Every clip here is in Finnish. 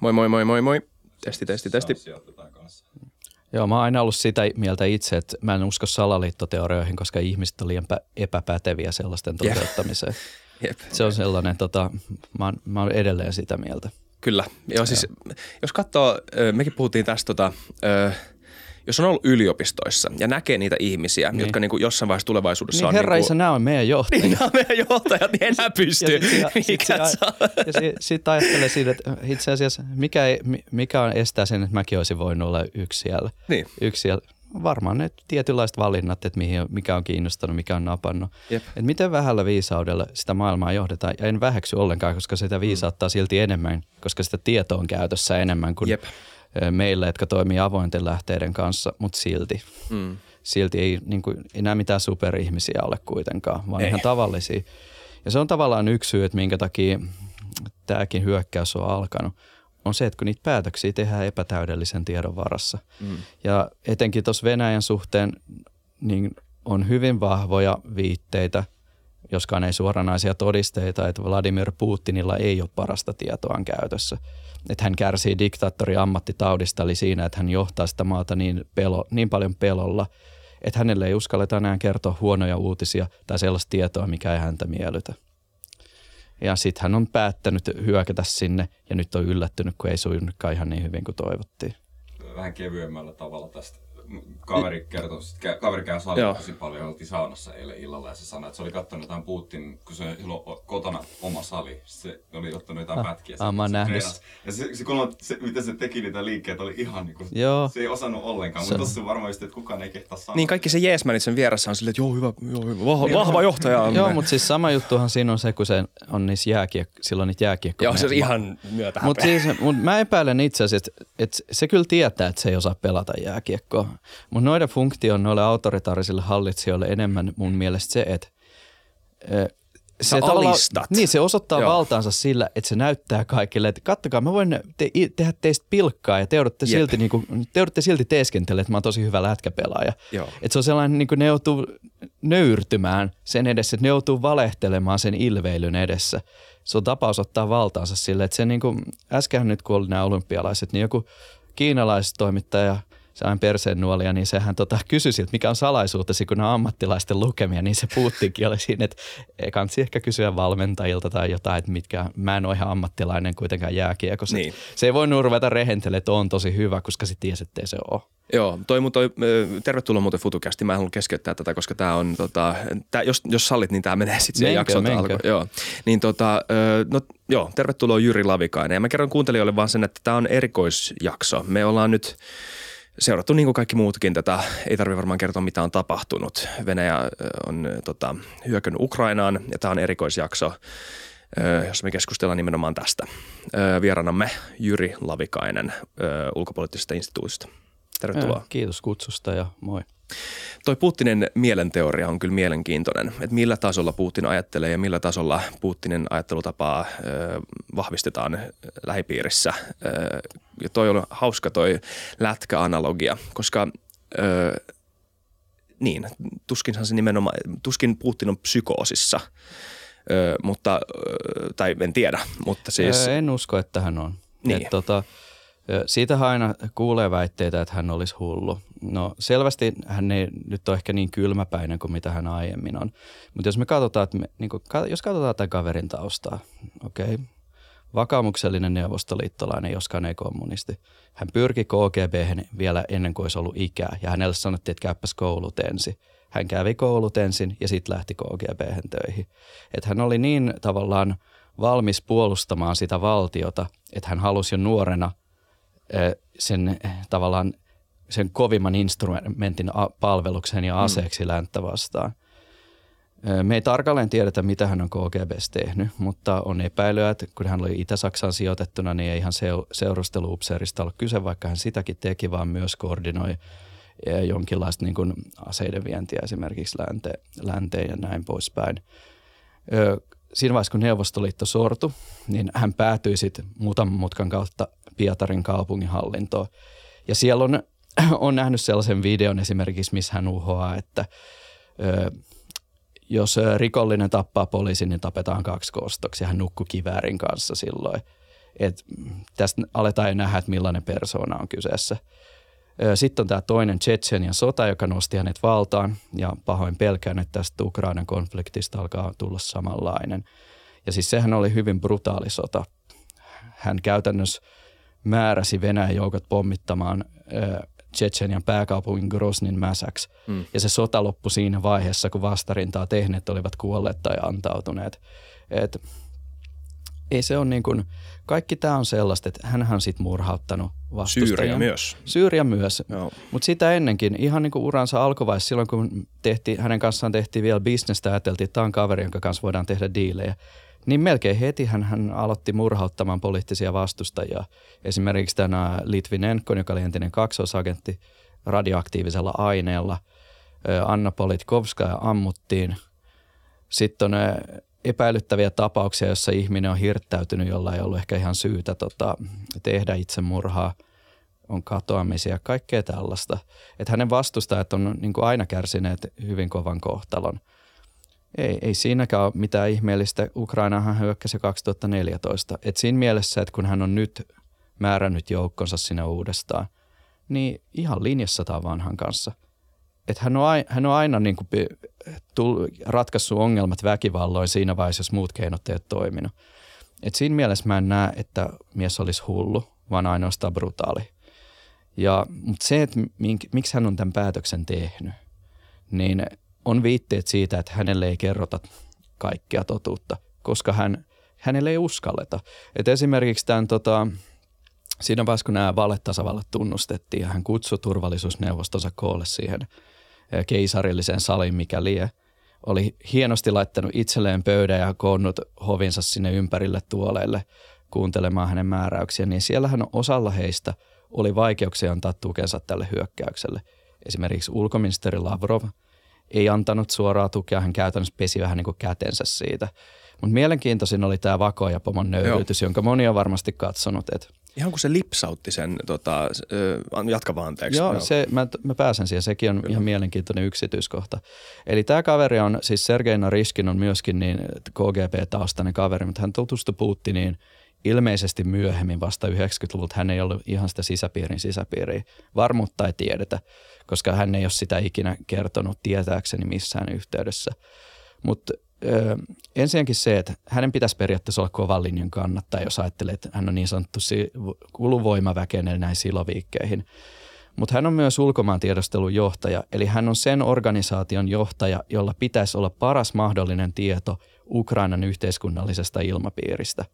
Moi moi moi moi moi. Testi, testi, testi. Joo, mä oon aina ollut sitä mieltä itse, että mä en usko salaliittoteorioihin, koska ihmiset on liian epäpäteviä sellaisten toteuttamiseen. Jep. Se on sellainen, tota, mä, oon, mä oon edelleen sitä mieltä. Kyllä. Joo, siis jos katsoo, mekin puhuttiin tästä tota, jos on ollut yliopistoissa ja näkee niitä ihmisiä, niin. jotka niin kuin jossain vaiheessa tulevaisuudessa niin, on... Herra niin kuin, nämä on meidän johtajat. Niin, nämä on meidän johtajat, niin enää pystyy. Ja sitten sit, sit ajattelee siitä, että itse asiassa mikä, ei, mikä on estää sen, että mäkin olisin voinut olla yksi siellä. Niin. Yksi siellä. Varmaan ne tietynlaiset valinnat, että mihin, mikä on kiinnostanut, mikä on napannut. Jep. Et miten vähällä viisaudella sitä maailmaa johdetaan. Ja en väheksy ollenkaan, koska sitä viisauttaa mm. silti enemmän, koska sitä tietoa on käytössä enemmän kuin Jep meille, jotka toimii avointen lähteiden kanssa, mutta silti. Mm. Silti ei, niin kuin, ei nämä mitään superihmisiä ole kuitenkaan, vaan ei. ihan tavallisia. Ja se on tavallaan yksi syy, että minkä takia tämäkin hyökkäys on alkanut, on se, että kun niitä päätöksiä tehdään epätäydellisen tiedon varassa. Mm. Ja etenkin tuossa Venäjän suhteen niin on hyvin vahvoja viitteitä, joskaan ei suoranaisia todisteita, että Vladimir Putinilla ei ole parasta tietoa käytössä – että hän kärsii diktaattori ammattitaudista, eli siinä, että hän johtaa sitä maata niin, pelo, niin paljon pelolla, että hänelle ei uskalleta enää kertoa huonoja uutisia tai sellaista tietoa, mikä ei häntä miellytä. Ja sitten hän on päättänyt hyökätä sinne ja nyt on yllättynyt, kun ei sujunutkaan ihan niin hyvin kuin toivottiin. Vähän kevyemmällä tavalla tästä kaveri kertoi, kaveri käy salilla tosi paljon, oltiin saunassa eilen illalla ja se sanoi, että se oli katsonut jotain Putin, kun se oli kotona oma sali, se oli ottanut jotain ah, pätkiä. Ah, mä nähnyt. Ja se, se, kun se, miten se teki niitä liikkeitä, oli ihan niin kuin, joo. se ei osannut ollenkaan, se... mutta tossa varmaan just, että kukaan ei kehtaa sanoa. Niin kaikki se jeesmänit sen vieressä on silleen, että joo hyvä, joo, hyvä vahva, niin, vahva johtaja. joo, mutta siis sama juttuhan siinä on se, kun se on niissä jääkiekko, silloin niitä jääkiekko. Joo, se on ihan myötä Mutta siis, mut mä epäilen itse asiassa, että, että se kyllä tietää, että se ei osaa pelata jääkiekkoa. Mutta noiden funktio on noille autoritaarisille hallitsijoille enemmän mun mielestä se, että se, alistat. Niin, se osoittaa Joo. valtaansa sillä, että se näyttää kaikille, että kattokaa, mä voin te, tehdä teistä pilkkaa ja te joudutte, silti, niin kuin, te joudutte silti teeskentele, että mä oon tosi hyvä lätkäpelaaja. Joo. Että se on sellainen, niin kuin ne joutuu nöyrtymään sen edessä, että ne joutuu valehtelemaan sen ilveilyn edessä. Se on tapa osoittaa valtaansa sille, että se niin kuin, äsken nyt kun oli nämä olympialaiset, niin joku kiinalaistoimittaja – se aina perseen nuolia, niin sehän tota, kysyi siltä, mikä on salaisuutesi, kun on ammattilaisten lukemia, niin se puuttikin oli siinä, että kansi ehkä kysyä valmentajilta tai jotain, että mitkä, mä en ole ihan ammattilainen kuitenkaan jääkiekossa. Niin. Se ei voi ruveta rehentelemään, että on tosi hyvä, koska se tiesi, että se on. Joo, toi, toi, tervetuloa muuten FutuCasti. Mä en halua keskeyttää tätä, koska tämä on, tota, tää, jos, jos sallit, niin tämä menee sitten siihen jakson alkuun. Joo, niin tota, no, joo, tervetuloa Jyri Lavikainen. Ja mä kerron kuuntelijoille vaan sen, että tämä on erikoisjakso. Me ollaan nyt seurattu niin kuin kaikki muutkin tätä. Ei tarvitse varmaan kertoa, mitä on tapahtunut. Venäjä on tota, hyökännyt Ukrainaan ja tämä on erikoisjakso, jossa me keskustellaan nimenomaan tästä. Vieranamme Jyri Lavikainen ulkopoliittisesta instituutista. Tervetuloa. Kiitos kutsusta ja moi. Toi Putinin mielenteoria on kyllä mielenkiintoinen, että millä tasolla Putin ajattelee ja millä tasolla Putinin ajattelutapaa ö, vahvistetaan lähipiirissä. Ö, ja toi on hauska toi lätkäanalogia, koska ö, niin, tuskinhan se nimenomaan, tuskin Putin on psykoosissa, ö, mutta, ö, tai en tiedä, mutta siis. En usko, että hän on. Niin. Et, tota, siitä aina kuulee väitteitä, että hän olisi hullu. No selvästi hän ei nyt ole ehkä niin kylmäpäinen kuin mitä hän aiemmin on. Mutta jos me katsotaan, että me, niin kuin, jos katsotaan tämän kaverin taustaa, okei, okay, vakaumuksellinen neuvostoliittolainen, joskaan ei kommunisti. Hän pyrki KGB vielä ennen kuin olisi ollut ikää ja hänelle sanottiin, että käyppäs koulut ensin. Hän kävi koulut ensin ja sitten lähti KGB töihin. Että hän oli niin tavallaan valmis puolustamaan sitä valtiota, että hän halusi jo nuorena sen tavallaan sen kovimman instrumentin palveluksen ja mm. aseeksi mm. länttä vastaan. Me ei tarkalleen tiedetä, mitä hän on KGBs tehnyt, mutta on epäilyä, että kun hän oli Itä-Saksaan sijoitettuna, niin ei ihan seurusteluupseerista ollut kyse, vaikka hän sitäkin teki, vaan myös koordinoi jonkinlaista niin kuin aseiden vientiä esimerkiksi länteen, länteen ja näin poispäin. Siinä vaiheessa, kun Neuvostoliitto sortui, niin hän päätyi sitten muutaman mutkan kautta Pietarin kaupunginhallintoon. Ja siellä on, on nähnyt sellaisen videon esimerkiksi, missä hän uhoaa, että ö, jos rikollinen tappaa poliisin, niin tapetaan kaksi kostoksi. Hän nukkui kiväärin kanssa silloin. Et tästä aletaan jo nähdä, että millainen persoona on kyseessä. Sitten on tämä toinen Tsetsenian sota, joka nosti hänet valtaan ja pahoin pelkään, että tästä Ukrainan konfliktista alkaa tulla samanlainen. Ja siis sehän oli hyvin brutaali sota. Hän käytännössä määräsi Venäjän joukot pommittamaan Tsetsenian pääkaupungin Grosnin mäsäksi. Mm. Ja se sota loppui siinä vaiheessa, kun vastarintaa tehneet olivat kuolleet tai antautuneet. Et ei se on niin kuin, kaikki tämä on sellaista, että hän on sitten murhauttanut vastustajia. Syyriä myös. Syyriä myös, mutta sitä ennenkin, ihan niin kuin uransa alkuvaiheessa, silloin kun tehti, hänen kanssaan tehtiin vielä bisnestä, ajateltiin, että tämä on kaveri, jonka kanssa voidaan tehdä diilejä. Niin melkein heti hän, hän aloitti murhauttamaan poliittisia vastustajia. Esimerkiksi tämä Litvinenkon, joka oli entinen kaksosagentti radioaktiivisella aineella. Anna Politkovska ammuttiin. Sitten on epäilyttäviä tapauksia, jossa ihminen on hirttäytynyt, jolla ei ollut ehkä ihan syytä tota, tehdä itsemurhaa, on katoamisia, kaikkea tällaista. Että hänen vastustajat on niin kuin aina kärsineet hyvin kovan kohtalon. Ei, ei siinäkään ole mitään ihmeellistä. Ukrainahan hyökkäsi 2014. Et siinä mielessä, että kun hän on nyt määrännyt joukkonsa sinne uudestaan, niin ihan linjassa tämän vanhan kanssa. Että hän, on, hän on aina niin kuin ratkaissut ongelmat väkivalloin siinä vaiheessa, jos muut keinot eivät toiminut. Et siinä mielessä mä en näe, että mies olisi hullu, vaan ainoastaan brutaali. Ja, mutta se, että mink, miksi hän on tämän päätöksen tehnyt, niin on viitteet siitä, että hänelle ei kerrota kaikkea totuutta, koska hän, hänelle ei uskalleta. Et esimerkiksi tämän, tota, siinä vaiheessa, kun nämä valetasavallat tunnustettiin, hän kutsui turvallisuusneuvostonsa koolle siihen – keisarilliseen saliin, mikä lie. Oli hienosti laittanut itselleen pöydän ja koonnut hovinsa sinne ympärille tuoleille kuuntelemaan hänen määräyksiä, niin siellähän osalla heistä oli vaikeuksia antaa tukensa tälle hyökkäykselle. Esimerkiksi ulkoministeri Lavrov ei antanut suoraa tukea, hän käytännössä pesi vähän niin kuin kätensä siitä. Mutta mielenkiintoisin oli tämä Vako ja Pomon nöyrytys, jonka moni on varmasti katsonut, että Ihan kuin se lipsautti sen, tota, jatka vaan anteeksi. Joo, Joo. Se, mä, mä pääsen siihen, sekin on Kyllä. ihan mielenkiintoinen yksityiskohta. Eli tämä kaveri on, siis Sergei Nariskin on myöskin niin KGB-taustainen kaveri, mutta hän tutustui Putiniin ilmeisesti myöhemmin vasta 90-luvulta. Hän ei ollut ihan sitä sisäpiirin sisäpiiriä. Varmuutta ei tiedetä, koska hän ei ole sitä ikinä kertonut tietääkseni missään yhteydessä. Mutta ensinnäkin se, että hänen pitäisi periaatteessa olla kovan linjan kannattaja, jos ajattelee, että hän on niin sanottu kuluvoimaväkeinen näihin siloviikkeihin. Mutta hän on myös ulkomaantiedostelun johtaja, eli hän on sen organisaation johtaja, jolla pitäisi olla paras mahdollinen tieto Ukrainan yhteiskunnallisesta ilmapiiristä,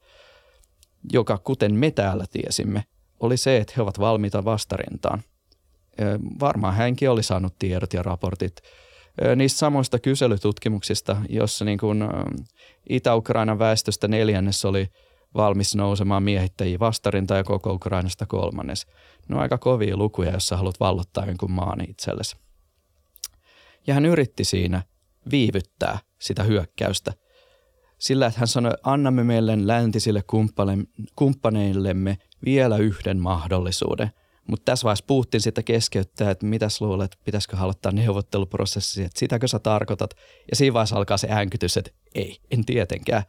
joka kuten me täällä tiesimme, oli se, että he ovat valmiita vastarintaan. Varmaan hänkin oli saanut tiedot ja raportit – niistä samoista kyselytutkimuksista, jossa niin kuin Itä-Ukrainan väestöstä neljännes oli valmis nousemaan miehittäjiä vastarinta ja koko Ukrainasta kolmannes. Ne on aika kovia lukuja, jos sä haluat vallottaa jonkun maan itsellesi. Ja hän yritti siinä viivyttää sitä hyökkäystä sillä, että hän sanoi, annamme meille läntisille kumppaneillemme vielä yhden mahdollisuuden – mutta tässä vaiheessa Putin sitä keskeyttää, että mitäs luulet, pitäisikö aloittaa neuvotteluprosessi, että sitäkö sä tarkoitat. Ja siinä vaiheessa alkaa se äänkytys, että ei, en tietenkään.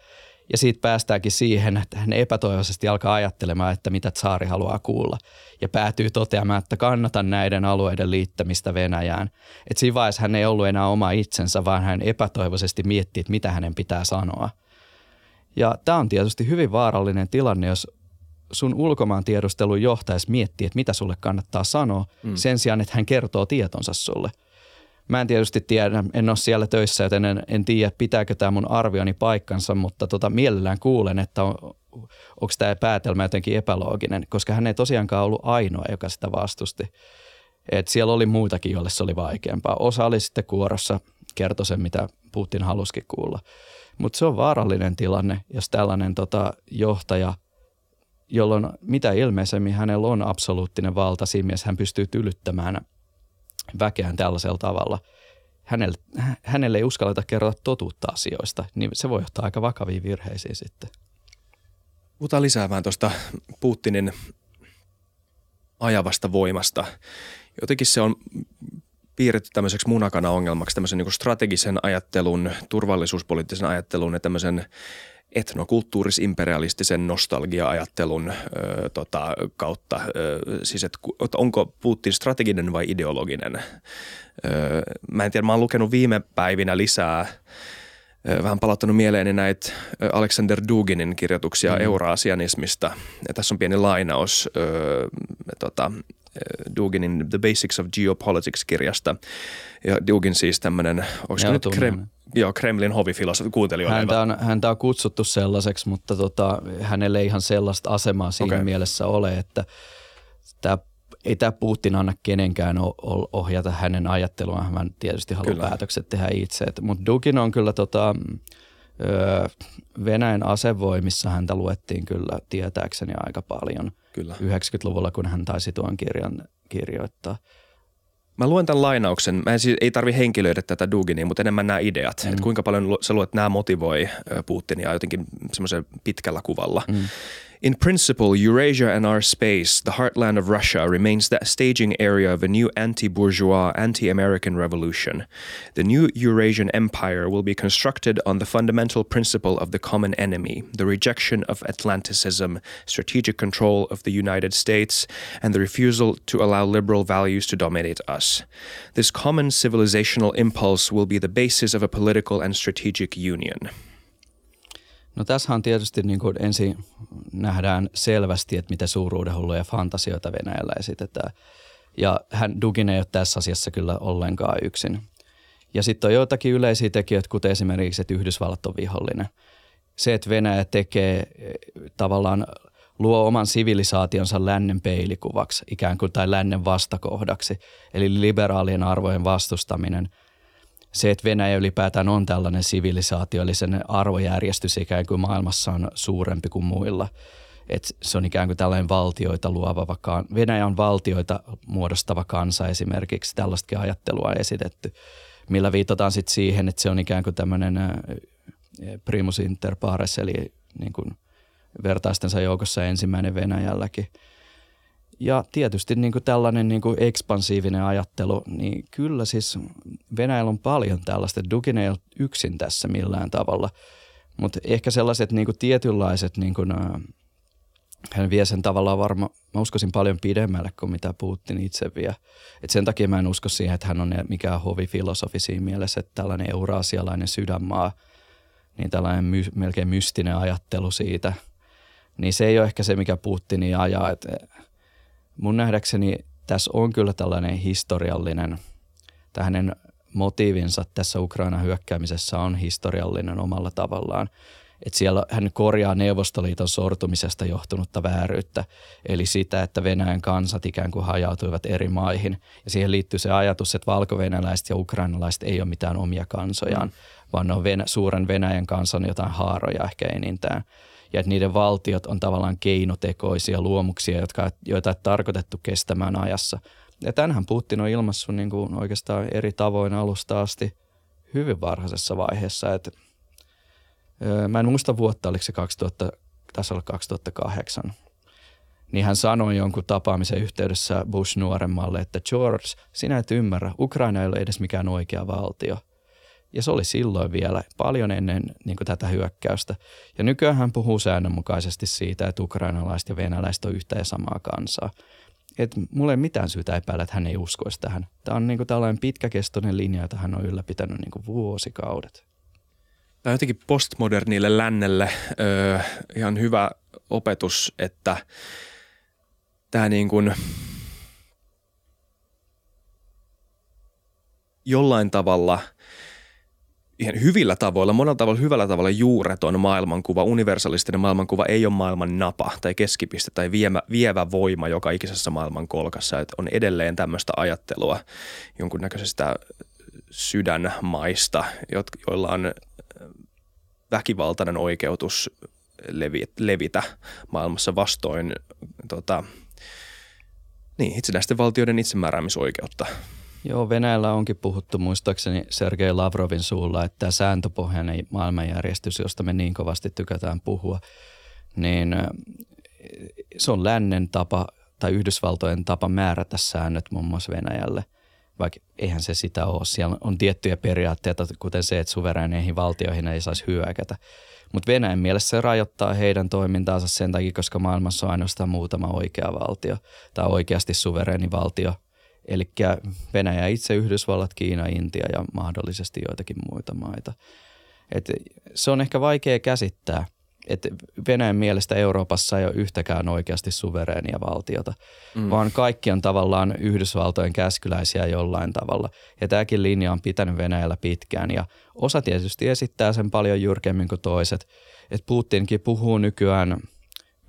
Ja siitä päästäänkin siihen, että hän epätoivoisesti alkaa ajattelemaan, että mitä Tsaari haluaa kuulla. Ja päätyy toteamaan, että kannatan näiden alueiden liittämistä Venäjään. Että siinä vaiheessa hän ei ollut enää oma itsensä, vaan hän epätoivoisesti miettii, että mitä hänen pitää sanoa. Ja tämä on tietysti hyvin vaarallinen tilanne, jos sun ulkomaan tiedustelun johtajas miettii, että mitä sulle kannattaa sanoa, mm. sen sijaan, että hän kertoo tietonsa sulle. Mä en tietysti tiedä, en ole siellä töissä, joten en, en tiedä, pitääkö tämä mun arvioni paikkansa, mutta tota, mielellään kuulen, että on, onko tämä päätelmä jotenkin epälooginen, koska hän ei tosiaankaan ollut ainoa, joka sitä vastusti. Et siellä oli muitakin, joille se oli vaikeampaa. Osa oli sitten kuorossa, kertoi sen, mitä Putin halusikin kuulla. Mutta se on vaarallinen tilanne, jos tällainen tota, johtaja – jolloin mitä ilmeisemmin hänellä on absoluuttinen valta siinä hän pystyy tylyttämään väkeään tällaisella tavalla. Hänelle, hänelle ei uskalleta kerrota totuutta asioista, niin se voi johtaa aika vakaviin virheisiin sitten. Puhutaan lisää vähän tuosta Putinin ajavasta voimasta. Jotenkin se on piirretty tämmöiseksi munakana ongelmaksi, tämmöisen niin strategisen ajattelun, turvallisuuspoliittisen ajattelun ja tämmöisen etnokulttuuris-imperialistisen nostalgia-ajattelun ö, tota, kautta. Ö, siis, että onko Putin strateginen vai ideologinen? Ö, mä en tiedä, mä oon lukenut viime päivinä lisää vähän palauttanut mieleeni näitä Alexander Duginin kirjoituksia mm. euroasianismista. Ja tässä on pieni lainaus ö, tota, Duginin The Basics of Geopolitics-kirjasta. Ja Dugin siis tämmöinen, onko nyt Krem, joo, Kremlin hovifilosofi, kuuntelijoille. Häntä on, häntä on kutsuttu sellaiseksi, mutta tota, hänelle ei ihan sellaista asemaa siinä okay. mielessä ole, että tämä ei tämä Putin anna kenenkään ohjata hänen ajatteluaan. Hän tietysti haluaa kyllä. päätökset tehdä itse. Mutta Dugin on kyllä tota, Venäjän asevoimissa häntä luettiin kyllä tietääkseni aika paljon. Kyllä. 90-luvulla, kun hän taisi tuon kirjan kirjoittaa. Mä luen tämän lainauksen. Mä en siis, ei tarvi henkilöidä tätä Duginia, mutta enemmän nämä ideat. Mm. Että kuinka paljon sä luet, että nämä motivoi Putinia jotenkin semmoisella pitkällä kuvalla. Mm. In principle, Eurasia and our space, the heartland of Russia, remains the staging area of a new anti bourgeois, anti American revolution. The new Eurasian empire will be constructed on the fundamental principle of the common enemy, the rejection of Atlanticism, strategic control of the United States, and the refusal to allow liberal values to dominate us. This common civilizational impulse will be the basis of a political and strategic union. No tässähän tietysti niin kuin ensin nähdään selvästi, että miten suuruudenhulluja fantasioita Venäjällä esitetään. Ja hän Dugin ei ole tässä asiassa kyllä ollenkaan yksin. Ja sitten on joitakin yleisiä tekijöitä, kuten esimerkiksi, että Yhdysvallat on vihollinen. Se, että Venäjä tekee tavallaan luo oman sivilisaationsa lännen peilikuvaksi ikään kuin tai lännen vastakohdaksi. Eli liberaalien arvojen vastustaminen – se, että Venäjä ylipäätään on tällainen sivilisaatio, eli sen arvojärjestys ikään kuin maailmassa on suurempi kuin muilla. Et se on ikään kuin tällainen valtioita luova, vaikka Venäjä on valtioita muodostava kansa esimerkiksi, tällaistakin ajattelua on esitetty, millä viitataan sitten siihen, että se on ikään kuin tämmöinen primus inter pares, eli niin kuin vertaistensa joukossa ensimmäinen Venäjälläkin – ja tietysti niin kuin tällainen niin kuin ekspansiivinen ajattelu, niin kyllä siis Venäjällä on paljon tällaista. Dugin ei ole yksin tässä millään tavalla, mutta ehkä sellaiset niin kuin tietynlaiset, niin kuin, hän vie sen tavallaan varmaan, mä uskoisin paljon pidemmälle kuin mitä Putin itse vie. Et sen takia mä en usko siihen, että hän on mikään hovifilosofi siinä mielessä, että tällainen euraasialainen sydänmaa, niin tällainen my, melkein mystinen ajattelu siitä, niin se ei ole ehkä se, mikä Putinia ajaa. Että mun nähdäkseni tässä on kyllä tällainen historiallinen, tai hänen motiivinsa tässä Ukraina hyökkäämisessä on historiallinen omalla tavallaan. Että siellä hän korjaa Neuvostoliiton sortumisesta johtunutta vääryyttä, eli sitä, että Venäjän kansat ikään kuin hajautuivat eri maihin. Ja siihen liittyy se ajatus, että valkovenäläiset ja ukrainalaiset ei ole mitään omia kansojaan, mm. vaan ne on Venä- suuren Venäjän kansan jotain haaroja ehkä enintään ja että niiden valtiot on tavallaan keinotekoisia luomuksia, jotka, joita ei tarkoitettu kestämään ajassa. Ja tänhän Putin on ilmassut niin kuin oikeastaan eri tavoin alusta asti hyvin varhaisessa vaiheessa. Että, mä en muista vuotta, oliko se 2000, tässä olla 2008. Niin hän sanoi jonkun tapaamisen yhteydessä Bush nuoremmalle, että George, sinä et ymmärrä, Ukraina ei ole edes mikään oikea valtio. Ja se oli silloin vielä paljon ennen niin kuin tätä hyökkäystä. Ja nykyään hän puhuu säännönmukaisesti siitä, että ukrainalaiset ja venäläiset on yhtä ja samaa kansaa. Et mulla ei mitään syytä epäillä, että hän ei uskoisi tähän. Tämä on niin kuin tällainen pitkäkestoinen linja, jota hän on ylläpitänyt niin kuin vuosikaudet. Tämä on jotenkin postmodernille lännelle öö, ihan hyvä opetus, että tämä niin kuin jollain tavalla – ihan hyvillä tavoilla, monella tavalla hyvällä tavalla juureton maailmankuva, universalistinen maailmankuva ei ole maailman napa tai keskipiste tai viemä, vievä voima joka ikisessä maailman kolkassa. Että on edelleen tämmöistä ajattelua jonkunnäköisestä sydänmaista, joilla on väkivaltainen oikeutus levitä maailmassa vastoin tota, niin, itsenäisten valtioiden itsemääräämisoikeutta. Joo, Venäjällä onkin puhuttu muistaakseni Sergei Lavrovin suulla, että tämä sääntöpohjainen maailmanjärjestys, josta me niin kovasti tykätään puhua, niin se on lännen tapa tai Yhdysvaltojen tapa määrätä säännöt muun muassa Venäjälle, vaikka eihän se sitä ole. Siellä on tiettyjä periaatteita, kuten se, että suvereeneihin valtioihin ei saisi hyökätä. Mutta Venäjän mielessä se rajoittaa heidän toimintaansa sen takia, koska maailmassa on ainoastaan muutama oikea valtio tai oikeasti suvereeni valtio. Eli Venäjä itse, Yhdysvallat, Kiina, Intia ja mahdollisesti joitakin muita maita. Et se on ehkä vaikea käsittää – että Venäjän mielestä Euroopassa ei ole yhtäkään oikeasti suvereenia valtiota, mm. vaan kaikki on tavallaan Yhdysvaltojen käskyläisiä jollain tavalla. Ja tämäkin linja on pitänyt Venäjällä pitkään ja osa tietysti esittää sen paljon jyrkemmin kuin toiset. Että Putinkin puhuu nykyään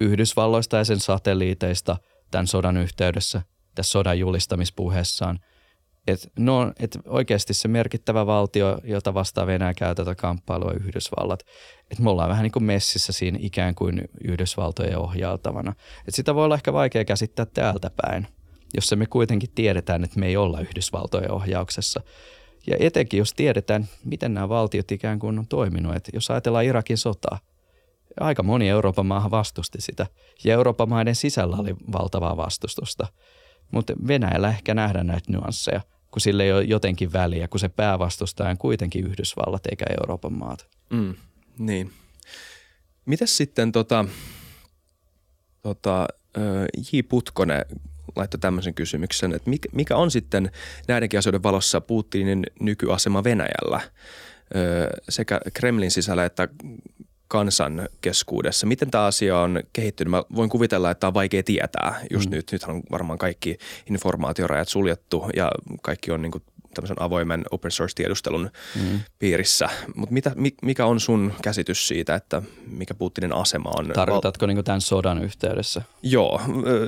Yhdysvalloista ja sen satelliiteista tämän sodan yhteydessä, tässä sodan julistamispuheessaan – et, no, et oikeasti se merkittävä valtio, jota vastaa Venäjä käy tätä kamppailua Yhdysvallat. Et me ollaan vähän niin kuin messissä siinä ikään kuin Yhdysvaltojen ohjaltavana. Et sitä voi olla ehkä vaikea käsittää täältä päin, jos me kuitenkin tiedetään, että me ei olla Yhdysvaltojen ohjauksessa. Ja etenkin jos tiedetään, miten nämä valtiot ikään kuin on toiminut. Et jos ajatellaan Irakin sotaa, aika moni Euroopan maahan vastusti sitä. Ja Euroopan maiden sisällä oli valtavaa vastustusta. Mutta Venäjällä ehkä nähdään näitä nyansseja – kun sille ei ole jotenkin väliä, kun se päävastustaja on kuitenkin Yhdysvallat eikä Euroopan maat. Mm, niin. Mitäs sitten tota, tota, J. Putkonen laittoi tämmöisen kysymyksen, että mikä on sitten näidenkin asioiden valossa Putinin nykyasema Venäjällä sekä Kremlin sisällä että kansan keskuudessa. Miten tämä asia on kehittynyt? Mä voin kuvitella, että tämä on vaikea tietää just mm. nyt. Nythän on varmaan kaikki informaatiorajat suljettu ja kaikki on niin kuin tämmöisen avoimen open source-tiedustelun mm. piirissä. Mutta mikä on sun käsitys siitä, että mikä Putinin asema on? Tarkoitatko val- niin tämän sodan yhteydessä? Joo,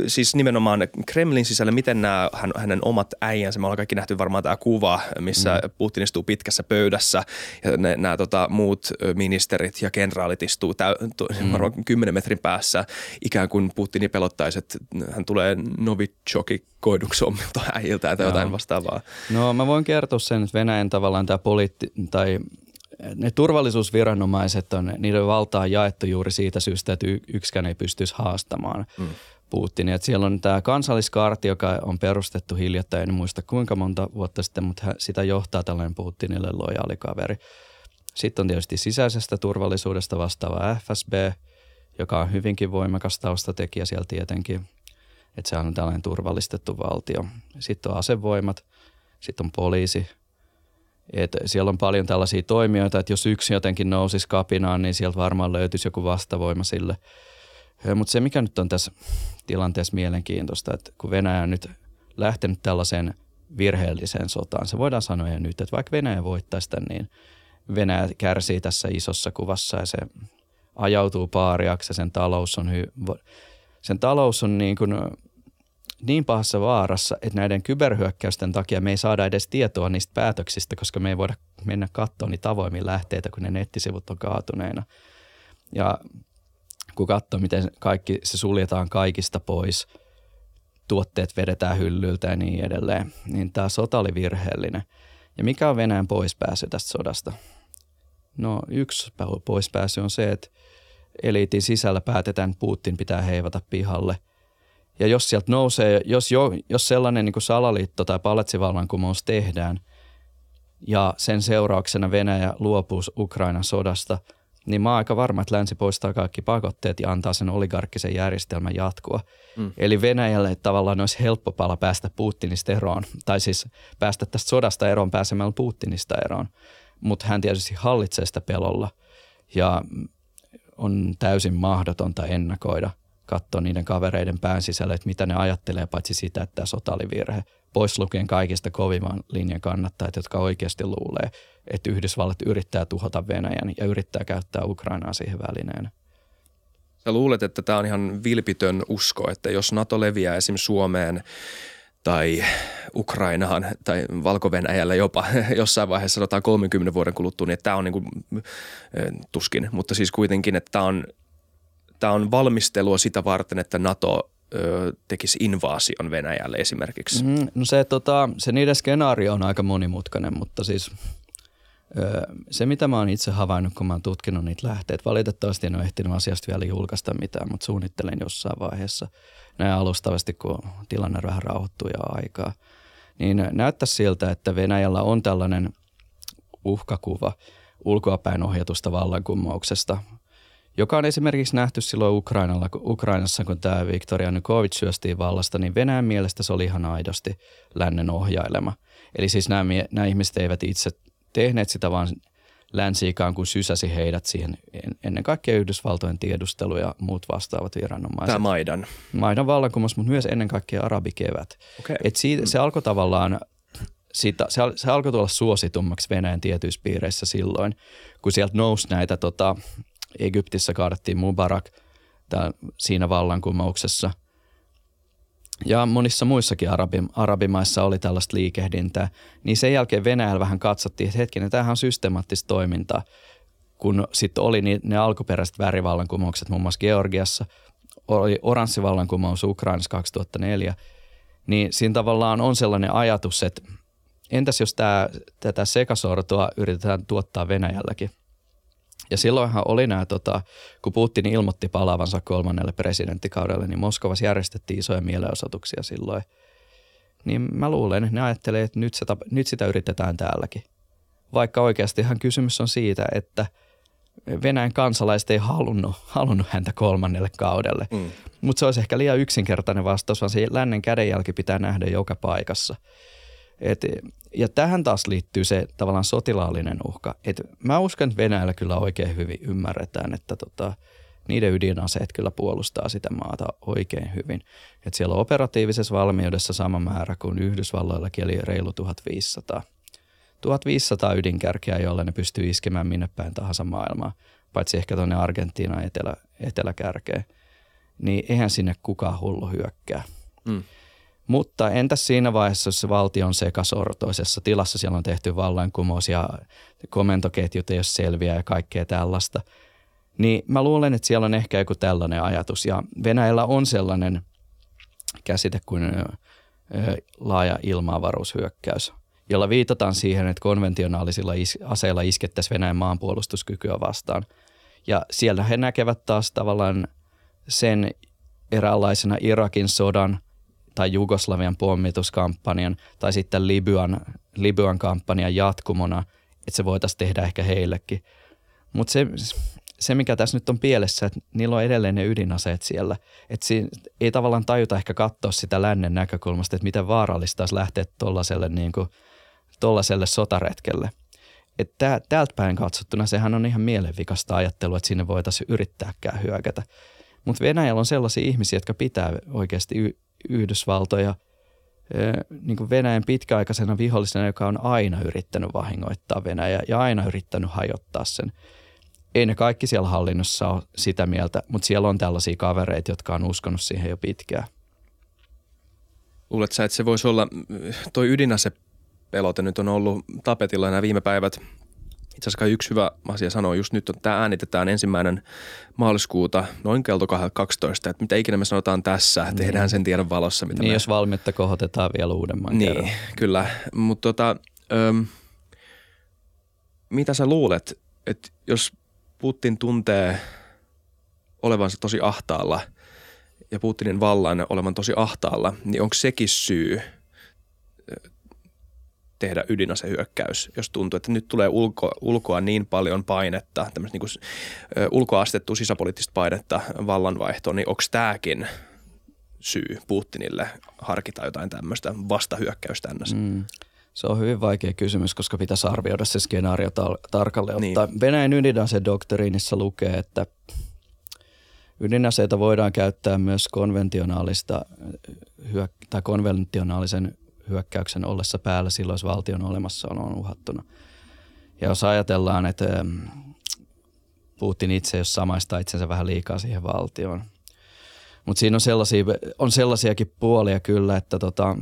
siis nimenomaan Kremlin sisällä, miten nämä hänen omat äijänsä, me ollaan kaikki nähty varmaan tämä kuva, missä mm. Putin istuu pitkässä pöydässä ja ne, nämä tota, muut ministerit ja kenraalit istuu täy, mm. varmaan kymmenen metrin päässä, ikään kuin Putini pelottaisi, että hän tulee Novichokin koiduksi omilta äijiltä tai jotain vastaavaa. No mä voin kertoa sen, että Venäjän tavallaan tämä poliitti, tai ne turvallisuusviranomaiset on, niiden valtaa jaettu juuri siitä syystä, että yksikään ei pystyisi haastamaan mm. Putinia. Et siellä on tämä kansalliskaarti, joka on perustettu hiljattain, en muista kuinka monta vuotta sitten, mutta sitä johtaa tällainen Putinille lojaali kaveri. Sitten on tietysti sisäisestä turvallisuudesta vastaava FSB, joka on hyvinkin voimakas taustatekijä siellä tietenkin. Että se on tällainen turvallistettu valtio. Sitten on asevoimat – sitten on poliisi. Et siellä on paljon tällaisia toimijoita, että jos yksi jotenkin nousisi kapinaan, niin sieltä varmaan löytyisi joku vastavoima sille. Mutta se, mikä nyt on tässä tilanteessa mielenkiintoista, että kun Venäjä on nyt lähtenyt tällaiseen virheelliseen sotaan, se voidaan sanoa jo nyt, että vaikka Venäjä voittaisi sitä, niin Venäjä kärsii tässä isossa kuvassa ja se ajautuu paariaksi ja sen talous on, hy- sen talous on niin kuin niin pahassa vaarassa, että näiden kyberhyökkäysten takia me ei saada edes tietoa niistä päätöksistä, koska me ei voida mennä katsomaan niitä avoimia lähteitä, kun ne nettisivut on kaatuneena. Ja kun katsoo, miten kaikki se suljetaan kaikista pois, tuotteet vedetään hyllyltä ja niin edelleen, niin tämä sota oli virheellinen. Ja mikä on Venäjän poispääsy tästä sodasta? No yksi poispääsy on se, että eliitin sisällä päätetään, että Putin pitää heivata pihalle – ja jos sieltä nousee, jos, jo, jos sellainen niin kuin salaliitto tai paletsivallankumous tehdään ja sen seurauksena Venäjä luopuu Ukrainan sodasta, niin mä oon aika varma, että länsi poistaa kaikki pakotteet ja antaa sen oligarkkisen järjestelmän jatkua. Mm. Eli Venäjälle tavallaan olisi helppo pala päästä Putinista eroon, tai siis päästä tästä sodasta eroon pääsemällä Putinista eroon. Mutta hän tietysti hallitsee sitä pelolla ja on täysin mahdotonta ennakoida, katsoa niiden kavereiden pään sisällä, että mitä ne ajattelee, paitsi sitä, että tämä sota oli virhe. Pois lukien kaikista kovimman linjan kannattajat, jotka oikeasti luulee, että Yhdysvallat yrittää tuhota Venäjän ja yrittää käyttää Ukrainaa siihen välineenä. Sä luulet, että tämä on ihan vilpitön usko, että jos NATO leviää esim. Suomeen tai Ukrainaan tai valko jopa. Jossain vaiheessa sanotaan 30 vuoden kuluttua, niin tämä on niin kuin, tuskin, mutta siis kuitenkin, että tämä on tämä on valmistelua sitä varten, että NATO tekisi invaasion Venäjälle esimerkiksi? Mm, no se, tota, se niiden skenaario on aika monimutkainen, mutta siis ö, se mitä mä oon itse havainnut, kun mä oon tutkinut niitä lähteitä, valitettavasti en ole ehtinyt asiasta vielä julkaista mitään, mutta suunnittelen jossain vaiheessa alustavasti, kun tilanne vähän rauhoittuu ja aikaa, niin näyttää siltä, että Venäjällä on tällainen uhkakuva ulkoapäin ohjatusta vallankumouksesta – joka on esimerkiksi nähty silloin Ukrainalla, Ukrainassa, kun tämä Viktor Yanukovych syöstiin vallasta, niin Venäjän mielestä se oli ihan aidosti lännen ohjailema. Eli siis nämä, nämä ihmiset eivät itse tehneet sitä, vaan länsi ikään kuin sysäsi heidät siihen ennen kaikkea Yhdysvaltojen tiedustelu ja muut vastaavat viranomaiset. Tämä Maidan. Maidan vallankumous, mutta myös ennen kaikkea arabikevät. Okay. Et siitä, se alkoi tavallaan sitä, se, se alkoi tulla suositummaksi Venäjän tietyissä piireissä silloin, kun sieltä nousi näitä, tota, Egyptissä kaadettiin Mubarak tää, siinä vallankumouksessa. Ja monissa muissakin arabi, arabimaissa oli tällaista liikehdintää. Niin sen jälkeen Venäjällä vähän katsottiin, että hetkinen, tämähän on systemaattista toimintaa. Kun sitten oli ne, ne alkuperäiset värivallankumoukset muun muassa Georgiassa, oli oranssivallankumous Ukrainassa 2004, niin siinä tavallaan on sellainen ajatus, että – entäs jos tää, tätä sekasortoa yritetään tuottaa Venäjälläkin? Ja silloinhan oli nämä, tota, kun Putin ilmoitti palaavansa kolmannelle presidenttikaudelle, niin Moskovassa järjestettiin isoja mielenosoituksia silloin. Niin mä luulen, että ne ajattelee, että nyt, se, nyt sitä yritetään täälläkin. Vaikka oikeastihan kysymys on siitä, että Venäjän kansalaiset ei halunnut, halunnut häntä kolmannelle kaudelle. Mm. Mutta se olisi ehkä liian yksinkertainen vastaus, vaan se lännen kädenjälki pitää nähdä joka paikassa. Et, ja tähän taas liittyy se tavallaan sotilaallinen uhka. Et mä uskon, että Venäjällä kyllä oikein hyvin ymmärretään, että tota, niiden ydinaseet kyllä puolustaa sitä maata oikein hyvin. Et siellä on operatiivisessa valmiudessa sama määrä kuin Yhdysvalloillakin, eli reilu 1500. 1500 ydinkärkeä, joilla ne pystyy iskemään minne päin tahansa maailmaa, paitsi ehkä tuonne Argentiinan etelä, eteläkärkeen. Niin eihän sinne kukaan hullu hyökkää. Mm. Mutta entäs siinä vaiheessa, jos se valtio on sekasortoisessa tilassa, siellä on tehty vallankumous ja komentoketjut ei ole selviä ja kaikkea tällaista, niin mä luulen, että siellä on ehkä joku tällainen ajatus. Ja Venäjällä on sellainen käsite kuin laaja ilmaavaruushyökkäys, jolla viitataan siihen, että konventionaalisilla aseilla iskettäisiin Venäjän maanpuolustuskykyä vastaan. Ja siellä he näkevät taas tavallaan sen eräänlaisena Irakin sodan – tai Jugoslavian pommituskampanjan tai sitten Libyan, Libyan kampanjan jatkumona, että se voitaisiin tehdä ehkä heillekin. Mutta se, se, mikä tässä nyt on pielessä, että niillä on edelleen ne ydinaseet siellä. Että siinä ei tavallaan tajuta ehkä katsoa sitä lännen näkökulmasta, että miten vaarallista olisi lähteä tuollaiselle niin sotaretkelle. Että täältä päin katsottuna sehän on ihan mielenvikasta ajattelua, että sinne voitaisiin yrittääkään hyökätä. Mutta Venäjällä on sellaisia ihmisiä, jotka pitää oikeasti Yhdysvaltoja niin kuin Venäjän pitkäaikaisena vihollisena, joka on aina yrittänyt vahingoittaa Venäjää ja aina yrittänyt hajottaa sen. Ei ne kaikki siellä hallinnossa ole sitä mieltä, mutta siellä on tällaisia kavereita, jotka on uskonut siihen jo pitkään. Luuletko sä, että se voisi olla, toi ydinasepelote nyt on ollut tapetilla nämä viime päivät – itse asiassa yksi hyvä asia sanoa just nyt, että tämä äänitetään ensimmäinen maaliskuuta noin kelto 12, että mitä ikinä me sanotaan tässä, niin. tehdään sen tiedon valossa. Mitä niin, me... jos valmiutta kohotetaan vielä uudemman Niin, kerran. kyllä. Mutta tota, mitä sä luulet, että jos Putin tuntee olevansa tosi ahtaalla ja Putinin vallan olevan tosi ahtaalla, niin onko sekin syy tehdä ydinasehyökkäys, jos tuntuu, että nyt tulee ulko, ulkoa niin paljon painetta, tämmöistä niin kuin, ulkoastettua sisäpoliittista painetta vallanvaihtoon, niin onko tämäkin syy Putinille harkita jotain tämmöistä vastahyökkäystä ennäs? Mm. Se on hyvin vaikea kysymys, koska pitäisi arvioida se skenaario tar- tarkalleen niin. Venäjän ydinase-doktriinissa lukee, että ydinaseita voidaan käyttää myös konventionaalista hyök- tai konventionaalisen hyökkäyksen ollessa päällä silloin, jos valtion olemassaolo on uhattuna. Ja jos ajatellaan, että ähm, Putin itse, jos samaistaa itsensä vähän liikaa siihen valtioon. Mutta siinä on, sellaisia, on sellaisiakin puolia kyllä, että tota, äh,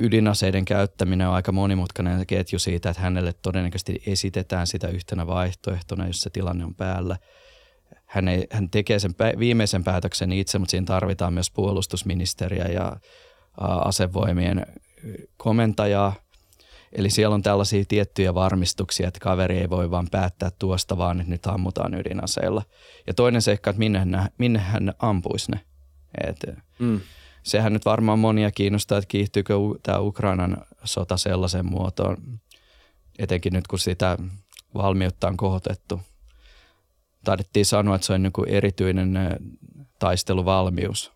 ydinaseiden käyttäminen on aika monimutkainen ketju siitä, että hänelle todennäköisesti esitetään sitä yhtenä vaihtoehtona, jos se tilanne on päällä. Hän, ei, hän tekee sen viimeisen päätöksen itse, mutta siinä tarvitaan myös puolustusministeriä ja asevoimien komentajaa. Eli siellä on tällaisia tiettyjä varmistuksia, että kaveri ei voi vaan päättää tuosta vaan, että nyt ammutaan ydinaseilla. Ja toinen seikka, että minne hän, minne hän ampuisi ne. Et mm. Sehän nyt varmaan monia kiinnostaa, että kiihtyykö tämä Ukrainan sota sellaisen muotoon, etenkin nyt kun sitä valmiutta on kohotettu taidettiin sanoa, että se on niin erityinen taisteluvalmius,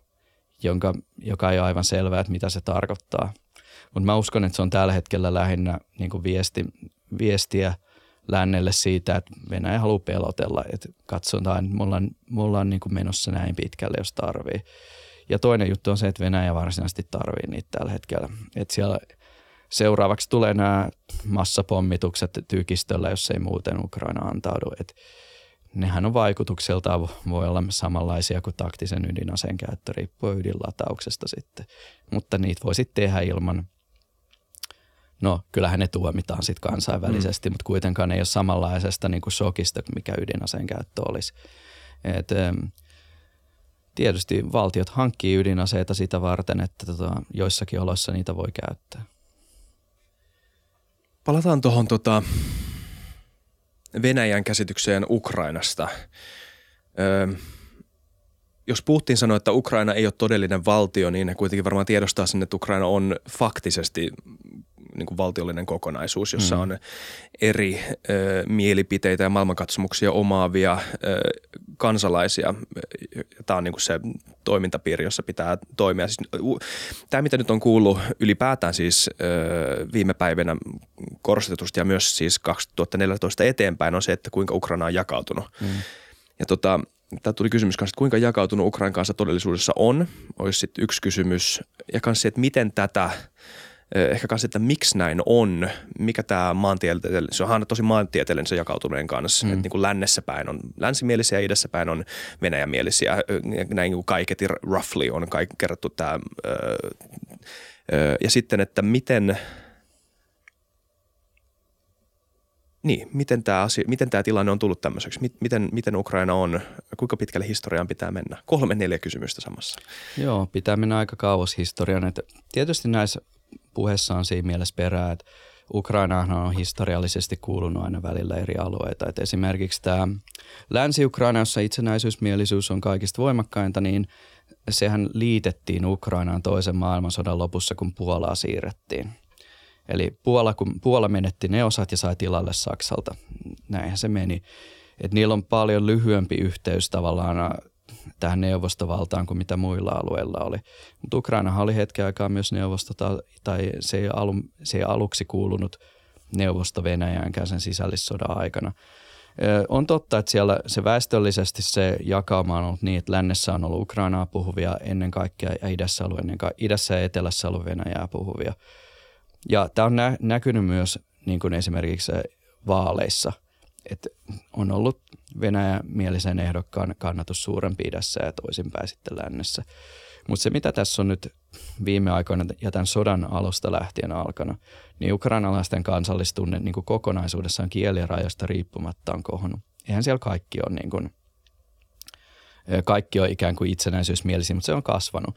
jonka, joka ei ole aivan selvää, että mitä se tarkoittaa. Mutta mä uskon, että se on tällä hetkellä lähinnä niin kuin viesti, viestiä lännelle siitä, että Venäjä haluaa pelotella, että katsotaan, että me ollaan, me ollaan niin kuin menossa näin pitkälle, jos tarvii. Ja toinen juttu on se, että Venäjä varsinaisesti tarvii niitä tällä hetkellä. Että siellä seuraavaksi tulee nämä massapommitukset tykistöllä, jos ei muuten Ukraina antaudu. Et nehän on vaikutukseltaan voi olla samanlaisia kuin taktisen ydinaseen käyttö, riippuen ydinlatauksesta sitten. Mutta niitä voi sitten tehdä ilman, no kyllähän ne tuomitaan sitten kansainvälisesti, mm. mutta kuitenkaan ei ole samanlaisesta niin kuin shokista, mikä ydinaseen käyttö olisi. Et, tietysti valtiot hankkii ydinaseita sitä varten, että tota, joissakin oloissa niitä voi käyttää. Palataan tuohon tota, Venäjän käsitykseen Ukrainasta. Öö, jos Putin sanoi, että Ukraina ei ole todellinen valtio, niin ne kuitenkin varmaan tiedostaa sen, että Ukraina on faktisesti niin kuin valtiollinen kokonaisuus, jossa mm. on eri ö, mielipiteitä ja maailmankatsomuksia omaavia ö, kansalaisia. Tämä on niin kuin se toimintapiiri, jossa pitää toimia. Siis, tämä, mitä nyt on kuullut ylipäätään siis ö, viime päivinä korostetusti ja myös siis 2014 eteenpäin on se, että kuinka Ukraina on jakautunut. Mm. Ja tota, tämä tuli kysymys kanssa, että kuinka jakautunut Ukrainan kanssa todellisuudessa on, olisi sitten yksi kysymys. Ja kanssa se, että miten tätä – ehkä kanssa, että miksi näin on, mikä tämä maantieteellinen, se onhan tosi maantieteellinen se jakautuminen kanssa, mm. että niin kuin lännessä päin on länsimielisiä ja idässä päin on venäjämielisiä, näin niin kaiketi roughly on kaikki kerrottu tämä, ja sitten, että miten, niin, miten tämä, asia, miten tämä tilanne on tullut tämmöiseksi? Miten, miten Ukraina on, kuinka pitkälle historiaan pitää mennä? Kolme, neljä kysymystä samassa. Joo, pitää mennä aika kauas historian. Että tietysti näissä puheessa on siinä mielessä perää, että Ukrainahan on historiallisesti kuulunut aina välillä eri alueita. Et esimerkiksi tämä Länsi-Ukraina, jossa itsenäisyysmielisyys on kaikista voimakkainta, niin sehän liitettiin Ukrainaan toisen maailmansodan lopussa, kun Puolaa siirrettiin. Eli Puola, kun Puola menetti ne osat ja sai tilalle Saksalta. Näinhän se meni. Et niillä on paljon lyhyempi yhteys tavallaan tähän neuvostovaltaan kuin mitä muilla alueilla oli. Mutta Ukraina oli hetken aikaa myös neuvosto, tai se ei, alu, se ei aluksi kuulunut neuvosto Venäjäänkään sen sisällissodan aikana. On totta, että siellä se väestöllisesti se jakauma on ollut niin, että lännessä on ollut Ukrainaa puhuvia ennen kaikkea ja idässä, ollut ennen ka- idässä ja etelässä ollut Venäjää puhuvia. Ja tämä on nä- näkynyt myös niin kuin esimerkiksi vaaleissa – että on ollut Venäjä-mielisen ehdokkaan kannatus suurempi idässä ja toisinpäin sitten lännessä. Mutta se, mitä tässä on nyt viime aikoina ja tämän sodan alusta lähtien alkanut, niin ukrainalaisten kansallistunne niin kuin kokonaisuudessaan kielirajoista riippumatta on kohonnut. Eihän siellä kaikki ole niin kuin, kaikki on ikään kuin itsenäisyysmielisiä, mutta se on kasvanut.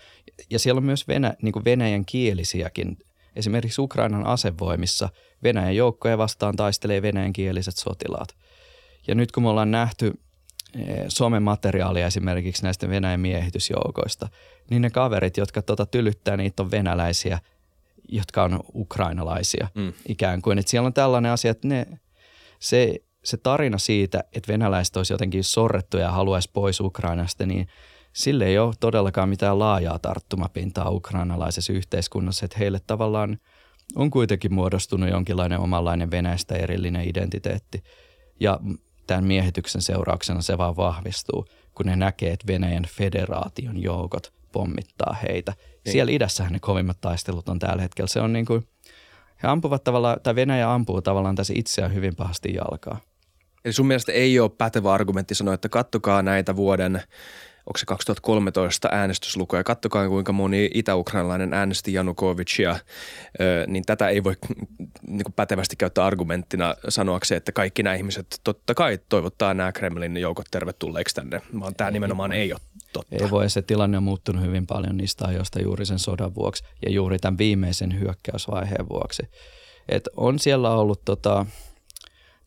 Ja siellä on myös venä, niin kuin venäjän kielisiäkin. Esimerkiksi Ukrainan asevoimissa Venäjän joukkoja vastaan taistelee venäjänkieliset sotilaat. Ja nyt kun me ollaan nähty eh, Suomen materiaalia esimerkiksi näistä Venäjän miehitysjoukoista, niin ne kaverit, jotka tota tylyttää, niitä on venäläisiä, jotka on ukrainalaisia mm. ikään kuin. Että siellä on tällainen asia, että ne, se, se tarina siitä, että venäläiset olisi jotenkin sorrettu ja haluaisi pois Ukrainasta, niin sille ei ole todellakaan mitään laajaa tarttumapintaa ukrainalaisessa yhteiskunnassa, että heille tavallaan – on kuitenkin muodostunut jonkinlainen omanlainen Venäjästä erillinen identiteetti. Ja tämän miehityksen seurauksena se vaan vahvistuu, kun ne näkee, että Venäjän federaation joukot pommittaa heitä. Niin. Siellä idässähän ne kovimmat taistelut on tällä hetkellä. Se on niin kuin, he ampuvat tavallaan, tai Venäjä ampuu tavallaan tässä itseään hyvin pahasti jalkaa. Eli sun mielestä ei ole pätevä argumentti sanoa, että kattokaa näitä vuoden onko se 2013 äänestyslukuja. Kattokaa kuinka moni itä-ukrainalainen äänesti Janukovicia, niin tätä ei voi niin kuin pätevästi käyttää argumenttina sanoakseen, että kaikki nämä ihmiset totta kai toivottaa nämä Kremlin joukot tervetulleeksi tänne, vaan tämä nimenomaan ei ole totta. Ei voi, se tilanne on muuttunut hyvin paljon niistä ajoista juuri sen sodan vuoksi ja juuri tämän viimeisen hyökkäysvaiheen vuoksi. Et on siellä ollut tota,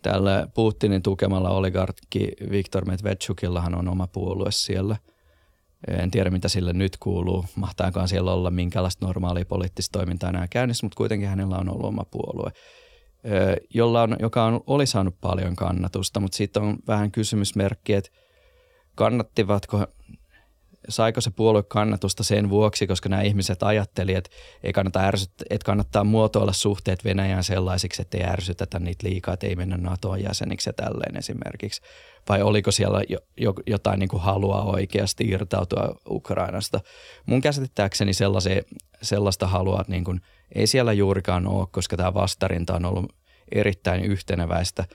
Tällä Putinin tukemalla oligarkki Viktor Medvedchukillahan on oma puolue siellä. En tiedä, mitä sille nyt kuuluu. Mahtaakaan siellä olla minkälaista normaalia poliittista toimintaa enää käynnissä, mutta kuitenkin hänellä on ollut oma puolue. jolla on, joka on, oli saanut paljon kannatusta, mutta sitten on vähän kysymysmerkki, että kannattivatko saiko se puolue kannatusta sen vuoksi, koska nämä ihmiset ajatteli, että ei kannata ärsyt, että kannattaa muotoilla suhteet Venäjään sellaisiksi, että ei ärsytetä niitä liikaa, että ei mennä NATOon jäseniksi ja tälleen esimerkiksi. Vai oliko siellä jo, jo, jotain niin kuin halua oikeasti irtautua Ukrainasta? Mun käsittääkseni sellaista halua niin kuin, ei siellä juurikaan ole, koska tämä vastarinta on ollut erittäin yhteneväistä.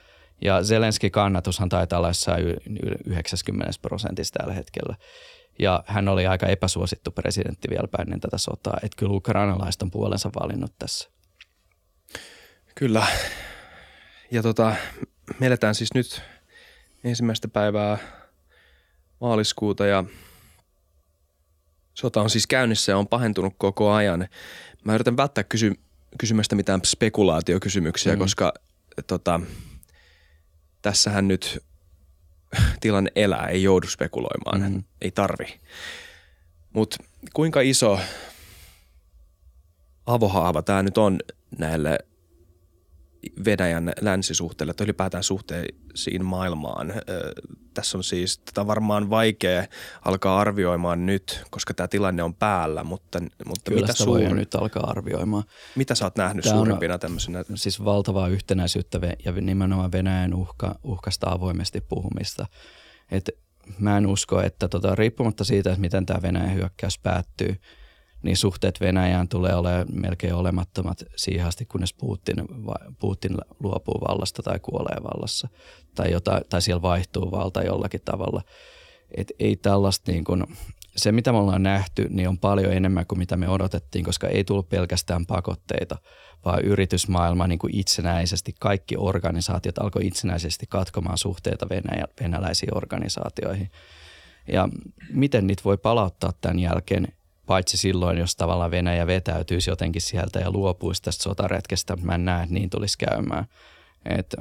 Ja Zelenski kannatushan taitaa olla jossain 90 prosentissa tällä hetkellä. Ja hän oli aika epäsuosittu presidentti vielä ennen tätä sotaa. Että kyllä ukrainalaiset on puolensa valinnut tässä. Kyllä. Ja tota, me eletään siis nyt ensimmäistä päivää maaliskuuta ja sota on siis käynnissä ja on pahentunut koko ajan. Mä yritän välttää kysy- kysymästä mitään spekulaatiokysymyksiä, mm. koska tota, tässähän nyt tilanne elää, ei joudu spekuloimaan, mm-hmm. ei tarvi. Mutta kuinka iso avohaava tämä nyt on näille Venäjän länsisuhteille tai ylipäätään suhteisiin maailmaan. Tässä on siis, tätä varmaan vaikea alkaa arvioimaan nyt, koska tämä tilanne on päällä, mutta, mutta Kyllä mitä sitä suur... voi nyt alkaa arvioimaan. Mitä sä oot nähnyt tämä suurimpina tämmöisenä? Siis valtavaa yhtenäisyyttä ja nimenomaan Venäjän uhka, uhkasta avoimesti puhumista. Et mä en usko, että tota, riippumatta siitä, että miten tämä Venäjän hyökkäys päättyy – niin suhteet Venäjään tulee olemaan melkein olemattomat siihen asti, kunnes Putin, Putin luopuu vallasta tai kuolee vallassa tai, jota, tai siellä vaihtuu valta jollakin tavalla. Et ei tällaista niin kuin, se mitä me ollaan nähty, niin on paljon enemmän kuin mitä me odotettiin, koska ei tullut pelkästään pakotteita, vaan yritysmaailma niin kuin itsenäisesti, kaikki organisaatiot alkoi itsenäisesti katkomaan suhteita venäjä, venäläisiin organisaatioihin. Ja miten niitä voi palauttaa tämän jälkeen, paitsi silloin, jos tavallaan Venäjä vetäytyisi jotenkin sieltä ja luopuisi tästä sotaretkestä. Mä en näe, että niin tulisi käymään. Et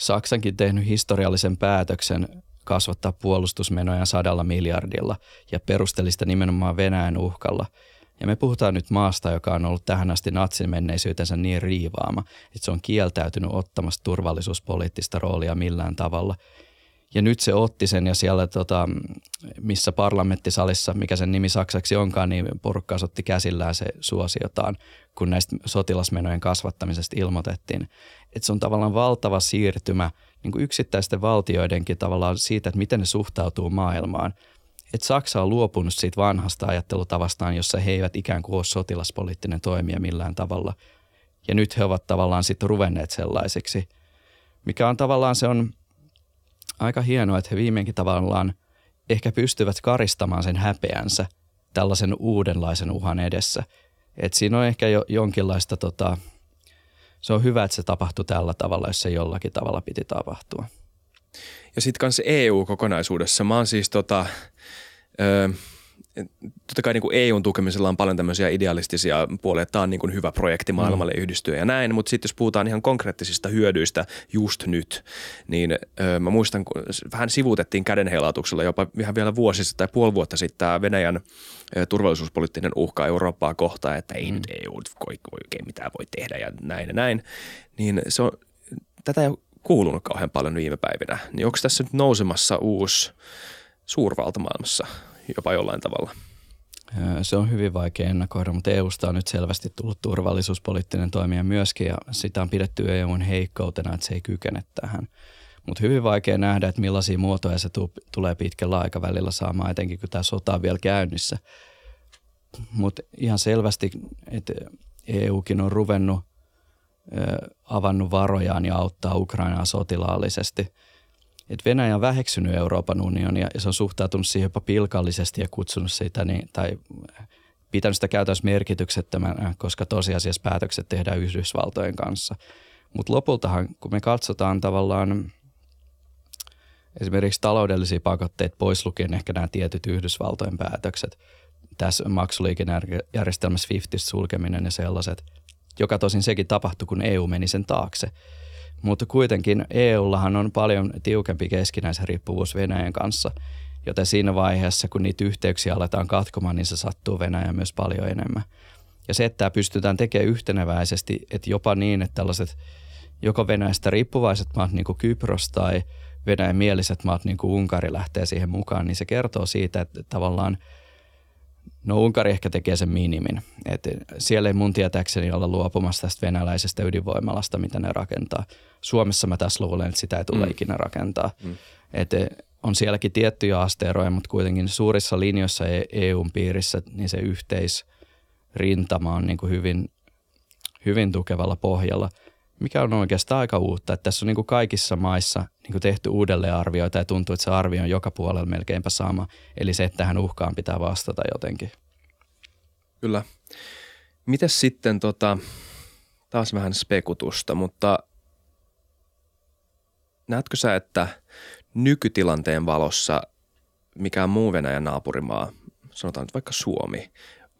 Saksankin tehnyt historiallisen päätöksen kasvattaa puolustusmenoja sadalla miljardilla ja perusteli sitä nimenomaan Venäjän uhkalla. Ja me puhutaan nyt maasta, joka on ollut tähän asti natsin menneisyytensä niin riivaama, että se on kieltäytynyt ottamasta turvallisuuspoliittista roolia millään tavalla – ja nyt se otti sen ja siellä, tota, missä parlamenttisalissa, mikä sen nimi saksaksi onkaan, niin porukka otti käsillään se suosiotaan, kun näistä sotilasmenojen kasvattamisesta ilmoitettiin. Että se on tavallaan valtava siirtymä niin kuin yksittäisten valtioidenkin tavallaan siitä, että miten ne suhtautuu maailmaan. Että Saksa on luopunut siitä vanhasta ajattelutavastaan, jossa he eivät ikään kuin ole sotilaspoliittinen toimija millään tavalla. Ja nyt he ovat tavallaan sitten ruvenneet sellaisiksi, mikä on tavallaan se on – aika hienoa, että he viimeinkin tavallaan ehkä pystyvät karistamaan sen häpeänsä tällaisen uudenlaisen uhan edessä. Et siinä on ehkä jo jonkinlaista, tota, se on hyvä, että se tapahtui tällä tavalla, jos se jollakin tavalla piti tapahtua. Ja sitten kanssa EU-kokonaisuudessa. Mä oon siis tota, ö, totta kai niin kuin EUn tukemisella on paljon tämmöisiä idealistisia puolia, että tämä on niin kuin hyvä projekti maailmalle mm. yhdistyä ja näin, mutta sitten jos puhutaan ihan konkreettisista hyödyistä just nyt, niin ö, mä muistan, kun vähän sivuutettiin kädenheilautuksella jopa ihan vielä vuosi tai puoli vuotta sitten tämä Venäjän turvallisuuspoliittinen uhka Eurooppaa kohtaan, että ei mm. nyt EU oikein mitään voi tehdä ja näin ja näin, niin se on, tätä ei ole kuulunut kauhean paljon viime päivinä, niin onko tässä nyt nousemassa uusi suurvalta maailmassa – jopa jollain tavalla? Se on hyvin vaikea ennakoida, mutta EUsta on nyt selvästi tullut turvallisuuspoliittinen toimija myöskin ja sitä on pidetty EUn heikkoutena, että se ei kykene tähän. Mutta hyvin vaikea nähdä, että millaisia muotoja se tulee pitkällä aikavälillä saamaan, etenkin kun tämä sota on vielä käynnissä. Mutta ihan selvästi, että EUkin on ruvennut avannut varojaan ja auttaa Ukrainaa sotilaallisesti – että Venäjä on väheksynyt Euroopan unionia ja se on suhtautunut siihen jopa pilkallisesti ja kutsunut sitä niin, tai pitänyt sitä käytännössä merkityksettömänä, koska tosiasiassa päätökset tehdään Yhdysvaltojen kanssa. Mutta lopultahan, kun me katsotaan tavallaan esimerkiksi taloudellisia pakotteita pois lukien ehkä nämä tietyt Yhdysvaltojen päätökset, tässä maksuliikennejärjestelmässä 50 sulkeminen ja sellaiset, joka tosin sekin tapahtui, kun EU meni sen taakse – mutta kuitenkin EUllahan on paljon tiukempi riippuvuus Venäjän kanssa, joten siinä vaiheessa, kun niitä yhteyksiä aletaan katkomaan, niin se sattuu Venäjä myös paljon enemmän. Ja se, että tämä pystytään tekemään yhteneväisesti, että jopa niin, että tällaiset joko Venäjästä riippuvaiset maat niin kuin Kypros tai Venäjän mieliset maat niin kuin Unkari lähtee siihen mukaan, niin se kertoo siitä, että tavallaan No Unkari ehkä tekee sen minimin. Et siellä ei mun tietääkseni olla luopumassa tästä venäläisestä ydinvoimalasta, mitä ne rakentaa. Suomessa mä tässä luulen, että sitä ei tule mm. ikinä rakentaa. Mm. Et on sielläkin tiettyjä asteeroja, mutta kuitenkin suurissa linjoissa EUn e piirissä niin se yhteisrintama on niin kuin hyvin, hyvin tukevalla pohjalla, mikä on oikeastaan aika uutta. Että tässä on niin kuin kaikissa maissa niin kuin tehty uudelleenarvioita ja tuntuu, että se arvio on joka puolella melkeinpä sama. Eli se, että tähän uhkaan pitää vastata jotenkin. Kyllä. Mites sitten, tota, taas vähän spekutusta, mutta näetkö sä, että nykytilanteen valossa mikään muu Venäjän naapurimaa, sanotaan nyt vaikka Suomi,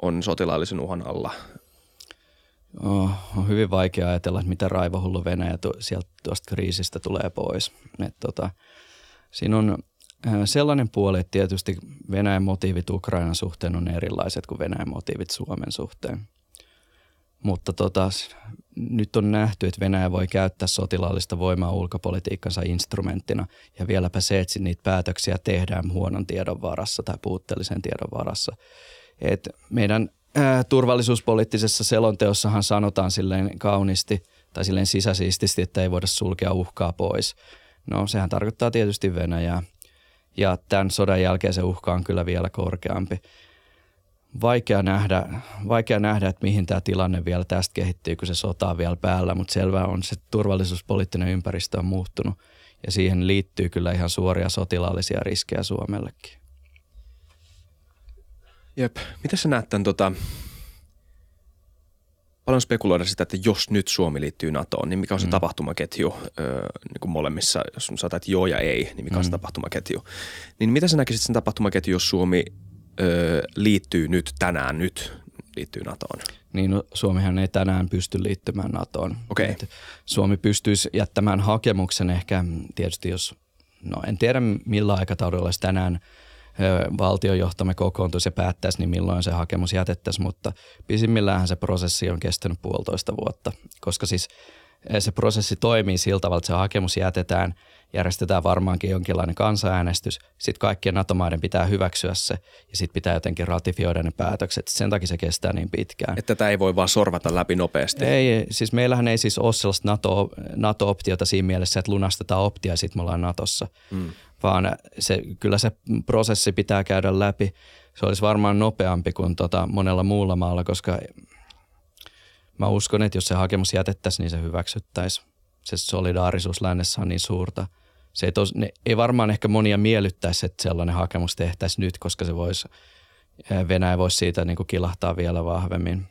on sotilaallisen uhan alla? Oh, on hyvin vaikea ajatella, että mitä raivohullu Venäjä tu- sieltä tuosta kriisistä tulee pois. Et tota, siinä on äh, sellainen puoli, että tietysti Venäjän motiivit Ukrainan suhteen on erilaiset kuin Venäjän motiivit Suomen suhteen. Mutta tota, nyt on nähty, että Venäjä voi käyttää sotilaallista voimaa ulkopolitiikkansa instrumenttina. Ja vieläpä se, että niitä päätöksiä tehdään huonon tiedon varassa tai puutteellisen tiedon varassa. Et meidän turvallisuuspoliittisessa selonteossahan sanotaan silleen kauniisti tai silleen sisäsiististi, että ei voida sulkea uhkaa pois. No sehän tarkoittaa tietysti Venäjää. Ja tämän sodan jälkeen se uhka on kyllä vielä korkeampi vaikea nähdä, vaikea nähdä, että mihin tämä tilanne vielä tästä kehittyy, kun se sota on vielä päällä, mutta selvää on, että turvallisuuspoliittinen ympäristö on muuttunut ja siihen liittyy kyllä ihan suoria sotilaallisia riskejä Suomellekin. Jep. Miten sä näet tämän, tota, paljon spekuloida sitä, että jos nyt Suomi liittyy NATOon, niin mikä on se mm. tapahtumaketju öö, niin kuin molemmissa, jos sanotaan, että joo ja ei, niin mikä on se mm. tapahtumaketju. Niin mitä sä näkisit sen tapahtumaketju, jos Suomi ö, liittyy nyt tänään nyt liittyy NATOon? Niin, no, Suomihan ei tänään pysty liittymään NATOon. Okay. Suomi pystyisi jättämään hakemuksen ehkä tietysti jos, no en tiedä millä aikataudella tänään valtiojohtamme kokoontuisi ja päättäisi, niin milloin se hakemus jätettäisiin, mutta pisimmilläänhän se prosessi on kestänyt puolitoista vuotta, koska siis se prosessi toimii sillä tavalla, että se hakemus jätetään – järjestetään varmaankin jonkinlainen kansanäänestys. Sitten kaikkien NATO-maiden pitää hyväksyä se ja sitten pitää jotenkin ratifioida ne päätökset. Sen takia se kestää niin pitkään. Että tätä ei voi vaan sorvata läpi nopeasti. Ei, siis meillähän ei siis ole sellaista NATO, NATO-optiota siinä mielessä, että lunastetaan optia ja sitten me ollaan NATOssa. Mm. Vaan se, kyllä se prosessi pitää käydä läpi. Se olisi varmaan nopeampi kuin tota monella muulla maalla, koska mä uskon, että jos se hakemus jätettäisiin, niin se hyväksyttäisiin se solidaarisuus lännessä on niin suurta. Se ei, tos, ne, ei varmaan ehkä monia miellyttäisi, että sellainen hakemus tehtäisiin nyt, koska se voisi, Venäjä voisi siitä niin kuin kilahtaa vielä vahvemmin.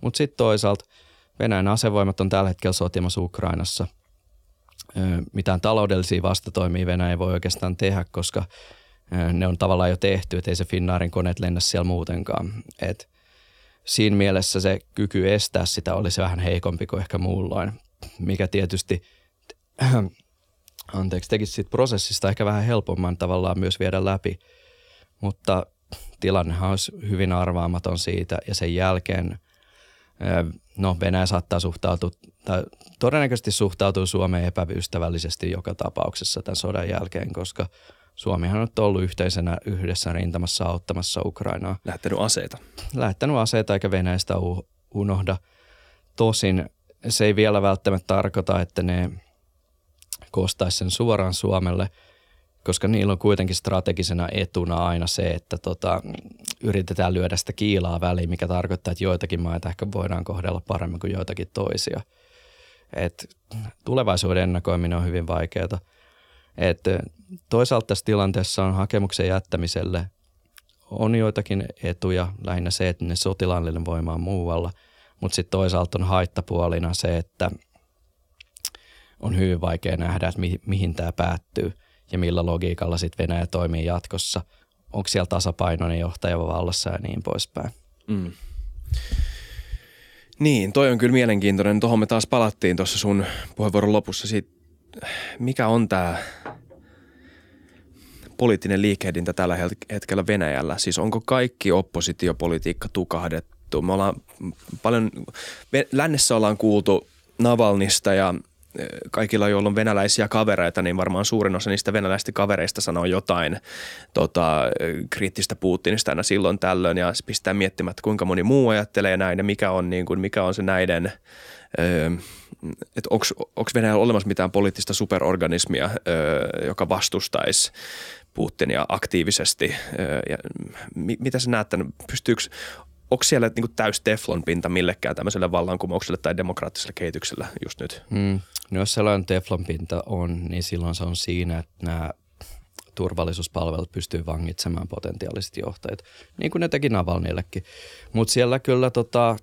Mutta sitten toisaalta Venäjän asevoimat on tällä hetkellä sotimassa Ukrainassa. Mitään taloudellisia vastatoimia Venäjä ei voi oikeastaan tehdä, koska ne on tavallaan jo tehty, että ei se Finnaarin koneet lennä siellä muutenkaan. Et siinä mielessä se kyky estää sitä olisi vähän heikompi kuin ehkä muulloin mikä tietysti anteeksi, tekisi siitä prosessista ehkä vähän helpomman tavallaan myös viedä läpi, mutta tilannehan olisi hyvin arvaamaton siitä ja sen jälkeen no Venäjä saattaa suhtautua, tai todennäköisesti suhtautuu Suomeen epäystävällisesti joka tapauksessa tämän sodan jälkeen, koska Suomihan on ollut yhteisenä yhdessä rintamassa auttamassa Ukrainaa. Lähettänyt aseita. Lähettänyt aseita eikä Venäjästä unohda. Tosin se ei vielä välttämättä tarkoita, että ne koostaisi sen suoraan Suomelle, koska niillä on kuitenkin strategisena etuna aina se, että tota, yritetään lyödä sitä kiilaa väliin, mikä tarkoittaa, että joitakin maita ehkä voidaan kohdella paremmin kuin joitakin toisia. Et tulevaisuuden ennakoiminen on hyvin vaikeaa. Et toisaalta tässä tilanteessa on hakemuksen jättämiselle on joitakin etuja, lähinnä se, että ne sotilaallinen voima on muualla – mutta sitten toisaalta on haittapuolina se, että on hyvin vaikea nähdä, että mi- mihin tämä päättyy ja millä logiikalla sitten Venäjä toimii jatkossa. Onko siellä tasapainoinen johtaja vallassa ja niin poispäin. Mm. Niin, toi on kyllä mielenkiintoinen. Tuohon me taas palattiin tuossa sun puheenvuoron lopussa siitä, mikä on tämä poliittinen liikehdintä tällä hetkellä Venäjällä. Siis onko kaikki oppositiopolitiikka tukahdet, juttu. Me ollaan paljon, lännessä ollaan kuultu Navalnista ja kaikilla, joilla on venäläisiä kavereita, niin varmaan suurin osa niistä venäläistä kavereista sanoo jotain tota, kriittistä Putinista aina silloin tällöin ja pistää miettimään, että kuinka moni muu ajattelee näin ja mikä on, niin kuin, mikä on se näiden, että onko Venäjällä olemassa mitään poliittista superorganismia, joka vastustaisi Putinia aktiivisesti. Ja mitä sä näet, pystyykö onko siellä niin täys teflonpinta millekään tämmöiselle vallankumoukselle tai demokraattiselle kehitykselle just nyt? Mm. No jos sellainen teflonpinta on, niin silloin se on siinä, että nämä turvallisuuspalvelut pystyy vangitsemaan potentiaaliset johtajat, niin kuin ne teki Navalnillekin. Mutta siellä kyllä tota,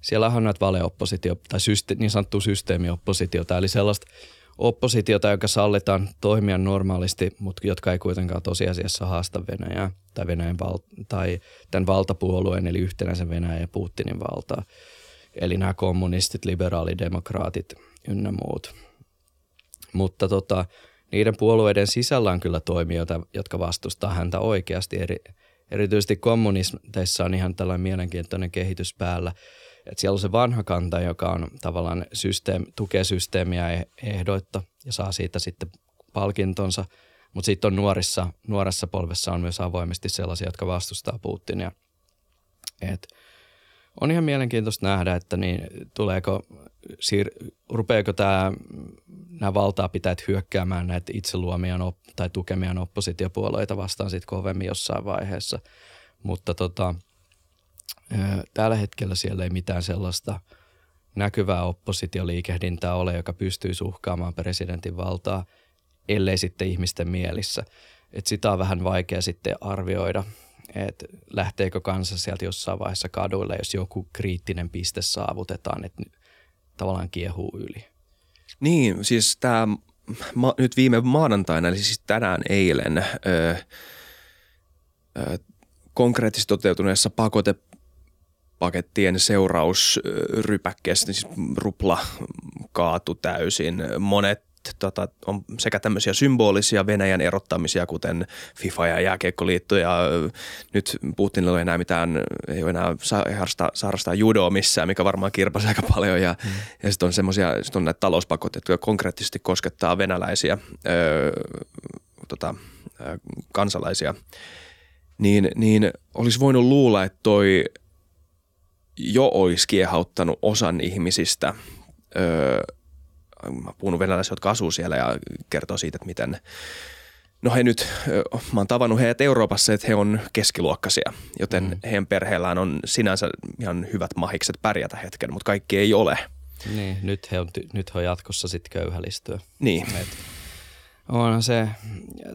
siellä on näitä valeoppositio tai syste, niin sanottu systeemioppositiota, eli sellaista oppositiota, joka sallitaan toimia normaalisti, mutta jotka ei kuitenkaan tosiasiassa haasta Venäjää tai, Venäjän val- tai tämän valtapuolueen eli yhtenäisen Venäjän ja Putinin valtaa. Eli nämä kommunistit, liberaalidemokraatit ynnä muut. Mutta tota, niiden puolueiden sisällä on kyllä toimijoita, jotka vastustaa häntä oikeasti. Eri, erityisesti kommunismissa on ihan tällainen mielenkiintoinen kehitys päällä – että siellä on se vanha kanta, joka on tavallaan systeem, tukee systeemiä e-, ehdoitta ja saa siitä sitten palkintonsa. Mutta sitten on nuorissa, nuoressa polvessa on myös avoimesti sellaisia, jotka vastustaa Putinia. Et on ihan mielenkiintoista nähdä, että niin, tuleeko, siir- rupeako tämä, nämä valtaa pitäjät hyökkäämään näitä itse luomiaan op- tai tukemiaan oppositiopuolueita vastaan sitten kovemmin jossain vaiheessa. Mutta tota, Tällä hetkellä siellä ei mitään sellaista näkyvää oppositioliikehdintää ole, joka pystyy uhkaamaan presidentin valtaa, ellei sitten ihmisten mielissä. Et sitä on vähän vaikea sitten arvioida, että lähteekö kansa sieltä jossain vaiheessa kaduille, jos joku kriittinen piste saavutetaan, että tavallaan kiehuu yli. Niin, siis tämä ma- nyt viime maanantaina, eli siis tänään eilen, öö, öö, konkreettisesti toteutuneessa pakote pakettien seurausrypäkkeestä, siis rupla kaatu täysin. Monet tota, on sekä tämmöisiä symbolisia Venäjän erottamisia, kuten FIFA ja jääkiekkoliitto, ja nyt Putinilla ei enää mitään, ei ole enää saa harrastaa, harrastaa judoa missään, mikä varmaan kirpasi aika paljon, ja, mm. ja sitten on semmoisia, sit on näitä talouspakotteita, jotka konkreettisesti koskettaa venäläisiä öö, tota, kansalaisia, niin, niin olisi voinut luulla, että toi – jo olisi kiehauttanut osan ihmisistä. Öö, mä puhun venäläisiä, jotka asuu siellä ja kertoo siitä, että miten No he nyt, mä oon tavannut heidät Euroopassa, että he on keskiluokkaisia, joten mm. heidän perheellään on sinänsä ihan hyvät mahikset pärjätä hetken, mutta kaikki ei ole. Niin, nyt he on, nyt he on jatkossa sitten köyhälistyä. Niin. Et on se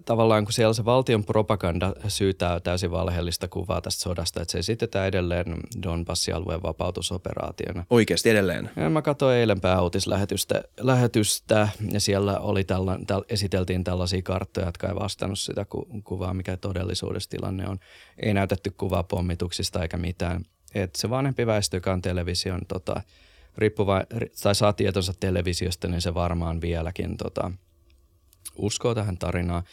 tavallaan, kun siellä se valtion propaganda syytää täysin valheellista kuvaa tästä sodasta, että se esitetään edelleen Donbassin alueen vapautusoperaationa. Oikeasti edelleen? Ja mä katsoin eilen pääuutislähetystä lähetystä, ja siellä oli tälla, täl, esiteltiin tällaisia karttoja, jotka ei vastannut sitä ku, kuvaa, mikä todellisuudessa tilanne on. Ei näytetty kuvaa pommituksista eikä mitään. Et se vanhempi väestö, joka on television tota, riippuva, tai saa tietonsa televisiosta, niin se varmaan vieläkin tota, – uskoo tähän tarinaan.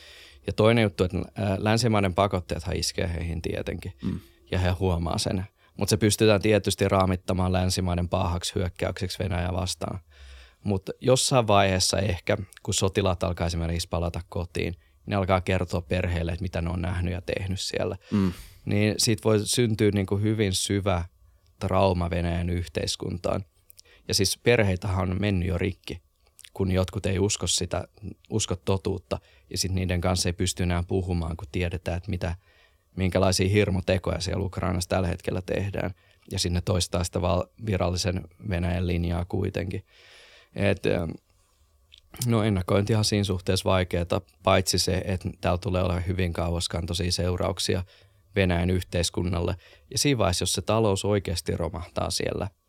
Ja toinen juttu, että länsimaiden pakotteethan iskee heihin tietenkin, mm. ja he huomaa sen. Mutta se pystytään tietysti raamittamaan länsimaiden pahaksi hyökkäykseksi Venäjää vastaan. Mutta jossain vaiheessa ehkä, kun sotilaat alkaa esimerkiksi palata kotiin, ne alkaa kertoa perheelle, että mitä ne on nähnyt ja tehnyt siellä. Mm. Niin siitä voi syntyä niin kuin hyvin syvä trauma Venäjän yhteiskuntaan. Ja siis perheitähän on mennyt jo rikki kun jotkut ei usko sitä, usko totuutta ja sitten niiden kanssa ei pysty enää puhumaan, kun tiedetään, että mitä, minkälaisia hirmotekoja siellä Ukrainassa tällä hetkellä tehdään. Ja sinne toistaa sitä val- virallisen Venäjän linjaa kuitenkin. Et, ähm, no ennakointihan siinä suhteessa vaikeaa, paitsi se, että täällä tulee olla hyvin kauaskantoisia seurauksia Venäjän yhteiskunnalle. Ja siinä vaiheessa, jos se talous oikeasti romahtaa siellä –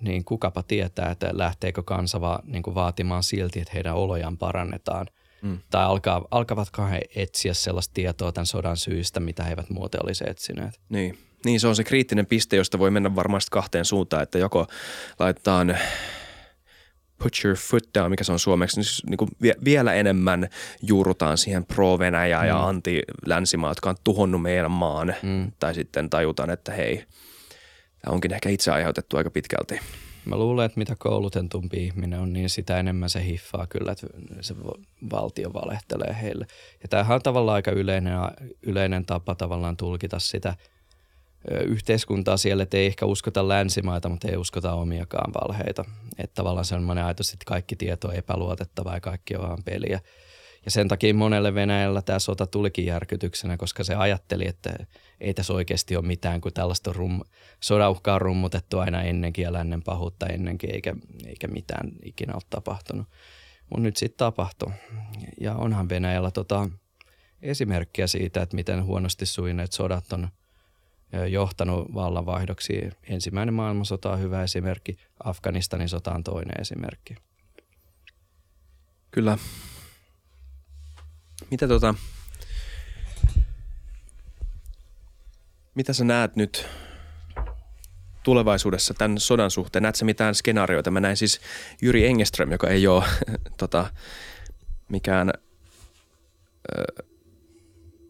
niin kukapa tietää, että lähteekö kansa va, niin kuin vaatimaan silti, että heidän olojaan parannetaan. Mm. Tai alkaa, alkavatko he etsiä sellaista tietoa tämän sodan syystä, mitä he eivät muuten olisi etsineet. Niin. niin, se on se kriittinen piste, josta voi mennä varmasti kahteen suuntaan, että joko laitetaan put your foot down, mikä se on suomeksi, niin, siis niin kuin vielä enemmän juurutaan siihen pro-Venäjä mm. ja anti-länsimaa, jotka on tuhonnut meidän maan, mm. tai sitten tajutaan, että hei – tämä onkin ehkä itse aiheutettu aika pitkälti. Mä luulen, että mitä koulutentumpi ihminen on, niin sitä enemmän se hiffaa kyllä, että se valtio valehtelee heille. Ja tämähän on tavallaan aika yleinen, yleinen tapa tavallaan tulkita sitä yhteiskuntaa siellä, että ei ehkä uskota länsimaita, mutta ei uskota omiakaan valheita. Että tavallaan semmoinen ajatus, että kaikki tieto on epäluotettavaa ja kaikki on vaan peliä. Ja sen takia monelle Venäjällä tämä sota tulikin järkytyksenä, koska se ajatteli, että ei tässä oikeasti ole mitään, kun tällaista rum, sodauhkaa on rummutettu aina ennenkin ja lännen pahuutta ennenkin, eikä, eikä mitään ikinä ole tapahtunut. Mutta nyt sitten tapahtui. Ja onhan Venäjällä tota esimerkkiä siitä, että miten huonosti suineet sodat on johtanut vallanvaihdoksiin. Ensimmäinen maailmansota on hyvä esimerkki, Afganistanin sota on toinen esimerkki. Kyllä. Mitä tota, mitä sä näet nyt tulevaisuudessa tämän sodan suhteen? Näetkö mitään skenaarioita? Mä näin siis Jyri Engeström, joka ei ole tota, mikään ö,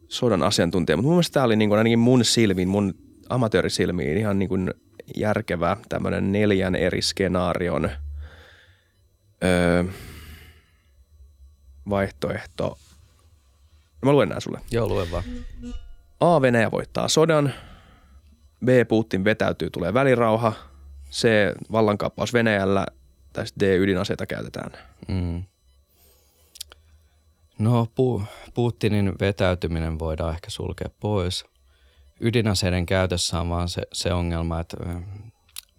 sodan asiantuntija, mutta mun mielestä tämä oli niin kuin, ainakin mun silmiin, mun amatöörisilmiin ihan niin kuin järkevä tämmöinen neljän eri skenaarion ö, vaihtoehto Mä luen nää sulle. Joo, luen vaan. A. Venäjä voittaa sodan. B. Putin vetäytyy, tulee välirauha. C. Vallankaappaus Venäjällä. Tai D. Ydinaseita käytetään. Mm. No, Pu- Putinin vetäytyminen voidaan ehkä sulkea pois. Ydinaseiden käytössä on vaan se, se ongelma, että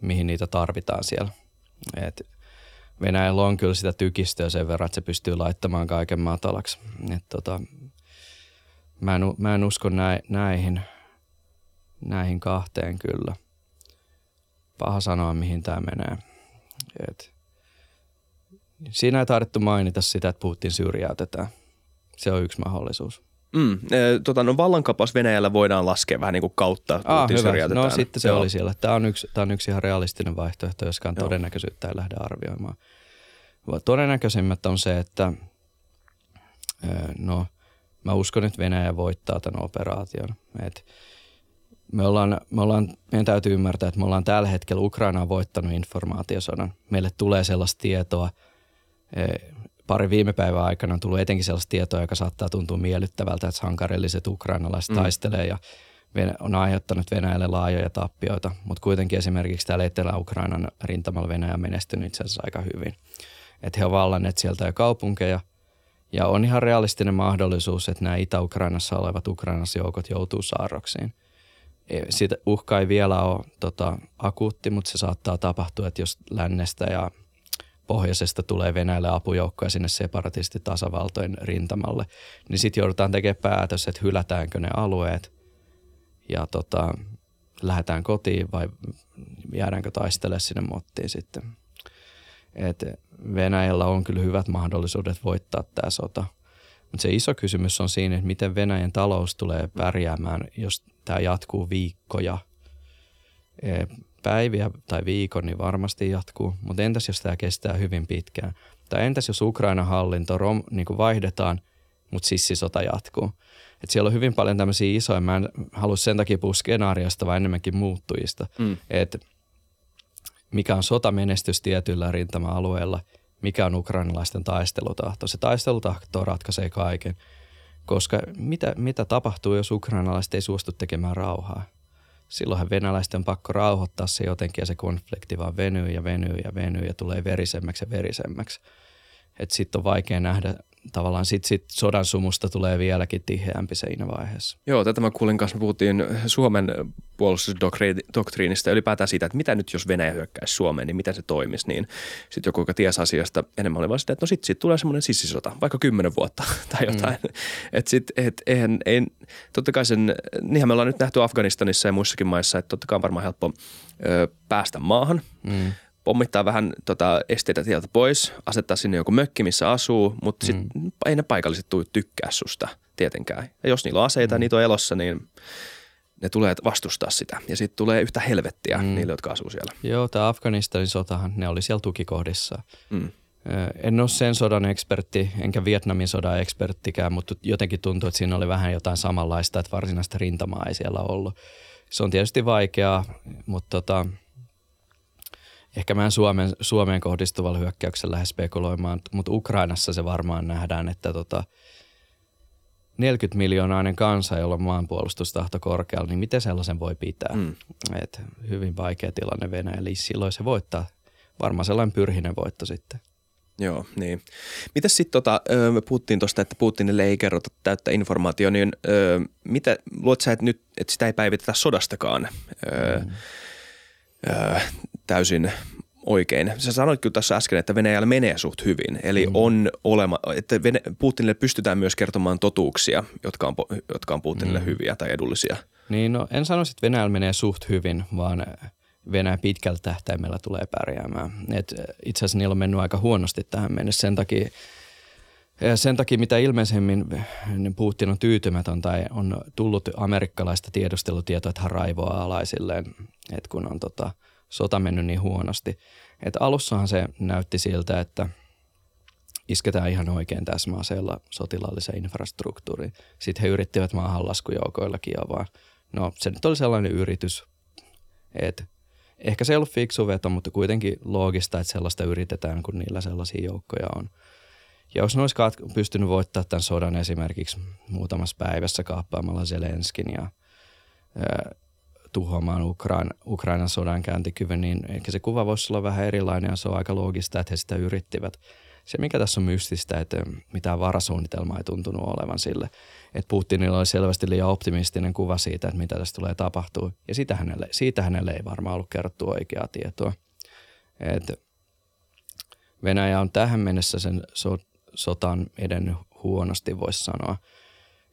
mihin niitä tarvitaan siellä. Et Venäjällä on kyllä sitä tykistöä sen verran, että se pystyy laittamaan kaiken matalaksi. Et tota, Mä en, mä en usko nä, näihin, näihin kahteen kyllä. Paha sanoa, mihin tämä menee. Et, siinä ei tarvittu mainita sitä, että Putin syrjäytetään. Se on yksi mahdollisuus. Mm, e, tota, no vallankapaus Venäjällä voidaan laskea vähän niin kuin kautta ah, Putin hyvä. No sitten se Joo. oli siellä. Tämä on, yksi, tämä on yksi ihan realistinen vaihtoehto, joskaan Joo. todennäköisyyttä ei lähde arvioimaan. Todennäköisimmät on se, että no – mä uskon, että Venäjä voittaa tämän operaation. Et me ollaan, me ollaan, meidän täytyy ymmärtää, että me ollaan tällä hetkellä Ukraina on voittanut informaatiosodan. Meille tulee sellaista tietoa, e, pari viime päivän aikana on tullut etenkin sellaista tietoa, joka saattaa tuntua miellyttävältä, että sankarilliset ukrainalaiset mm. taistelee ja on aiheuttanut Venäjälle laajoja tappioita, mutta kuitenkin esimerkiksi täällä Etelä-Ukrainan rintamalla Venäjä on menestynyt itse asiassa aika hyvin. Että he ovat vallanneet sieltä jo kaupunkeja – ja on ihan realistinen mahdollisuus, että nämä Itä-Ukrainassa olevat Ukrainassa joukot joutuu saarroksiin. E, Siitä uhka ei vielä ole tota, akuutti, mutta se saattaa tapahtua, että jos lännestä ja pohjoisesta tulee Venäjälle apujoukkoja sinne separatistitasavaltojen rintamalle, niin sitten joudutaan tekemään päätös, että hylätäänkö ne alueet ja tota, lähdetään kotiin vai jäädäänkö taistelemaan sinne mottiin sitten. Et Venäjällä on kyllä hyvät mahdollisuudet voittaa tämä sota. Mutta se iso kysymys on siinä, että miten Venäjän talous tulee pärjäämään, jos tämä jatkuu viikkoja. E, päiviä tai viikon, niin varmasti jatkuu. Mutta entäs jos tämä kestää hyvin pitkään? Tai entäs jos Ukraina hallinto rom, niin vaihdetaan, mutta sissisota jatkuu? Et siellä on hyvin paljon tämmöisiä isoja, mä en halua sen takia puhua skenaariosta, vaan enemmänkin muuttujista. Mm. Että mikä on sotamenestys tietyillä rintama-alueilla, mikä on ukrainalaisten taistelutahto. Se taistelutahto ratkaisee kaiken, koska mitä, mitä tapahtuu, jos ukrainalaiset ei suostu tekemään rauhaa? Silloinhan venäläisten on pakko rauhoittaa se jotenkin ja se konflikti vaan venyy ja venyy ja venyy ja tulee verisemmäksi ja verisemmäksi. Sitten on vaikea nähdä tavallaan sit, sit sodan sumusta tulee vieläkin tiheämpi siinä vaiheessa. Joo, tätä mä kuulin kanssa, me puhuttiin Suomen puolustusdoktriinista ja ylipäätään siitä, että mitä nyt jos Venäjä hyökkäisi Suomeen, niin miten se toimisi, niin sitten joku, joka tiesi asiasta enemmän, oli vaan sitä, että no sitten sit tulee semmoinen sissisota, vaikka kymmenen vuotta tai jotain. Mm. että sitten, et, eihän, ei, totta kai sen, niinhän me ollaan nyt nähty Afganistanissa ja muissakin maissa, että totta kai on varmaan helppo ö, päästä maahan, mm pommittaa vähän tota, esteitä sieltä pois, asettaa sinne joku mökki, missä asuu, mutta sit mm. ei ne paikalliset tule tykkää susta tietenkään. Ja jos niillä on aseita mm. niitä on elossa, niin ne tulee vastustaa sitä. Ja sitten tulee yhtä helvettiä mm. niille, jotka asuu siellä. Joo, tämä Afganistanin sotahan, ne oli siellä tukikohdissa. Mm. En ole sen sodan ekspertti, enkä Vietnamin sodan eksperttikään, mutta jotenkin tuntuu, että siinä oli vähän jotain samanlaista, että varsinaista rintamaa ei siellä ollut. se on tietysti vaikeaa, mutta tota, ehkä mä en Suomen, Suomeen kohdistuvalla hyökkäyksellä lähde spekuloimaan, mutta Ukrainassa se varmaan nähdään, että tota, 40 miljoonainen kansa, jolla on maanpuolustustahto korkealla, niin miten sellaisen voi pitää? Mm. Et hyvin vaikea tilanne Venäjä, eli silloin se voittaa. Varmaan sellainen pyrhinen voitto sitten. Joo, niin. Mitäs sitten, tota, me puhuttiin tuosta, että Putinille ei kerrota täyttä informaatiota, niin ö, mitä, luot sä, että nyt, että sitä ei päivitetä sodastakaan ö, mm. ö, täysin oikein. Sä sanoit kyllä tässä äsken, että Venäjällä menee suht hyvin, eli mm. on olema, että Putinille pystytään myös kertomaan totuuksia, jotka on, jotka on Putinille mm. hyviä tai edullisia. Niin, no en sanoisi, että Venäjällä menee suht hyvin, vaan Venäjä pitkällä tähtäimellä tulee pärjäämään. Et itse asiassa niillä on mennyt aika huonosti tähän mennessä sen takia, sen takia, mitä ilmeisemmin niin Putin on tyytymätön tai on tullut amerikkalaista tiedustelutietoa, että hän raivoaa alaisilleen, että kun on tota, sota mennyt niin huonosti. Et alussahan se näytti siltä, että isketään ihan oikein täsmäaseella sotilaalliseen infrastruktuuriin. Sitten he yrittivät maahanlaskujoukoillakin jo vaan. No se nyt oli sellainen yritys, että ehkä se ei ollut fiksu veto, mutta kuitenkin loogista, että sellaista yritetään, kun niillä sellaisia joukkoja on. Ja jos ne olisi pystynyt voittamaan tämän sodan esimerkiksi muutamassa päivässä kaappaamalla Zelenskin ja tuhoamaan Ukraina, Ukrainan sodan käyntikyvyn, niin ehkä se kuva voisi olla vähän erilainen ja se on aika loogista, että he sitä yrittivät. Se, mikä tässä on mystistä, että mitään varasuunnitelmaa ei tuntunut olevan sille, että Putinilla oli selvästi liian optimistinen kuva siitä, että mitä tässä tulee tapahtuu. Ja siitä hänelle, siitä hänelle ei varmaan ollut kerrottu oikeaa tietoa. Et Venäjä on tähän mennessä sen so, sotan edennyt huonosti, voisi sanoa.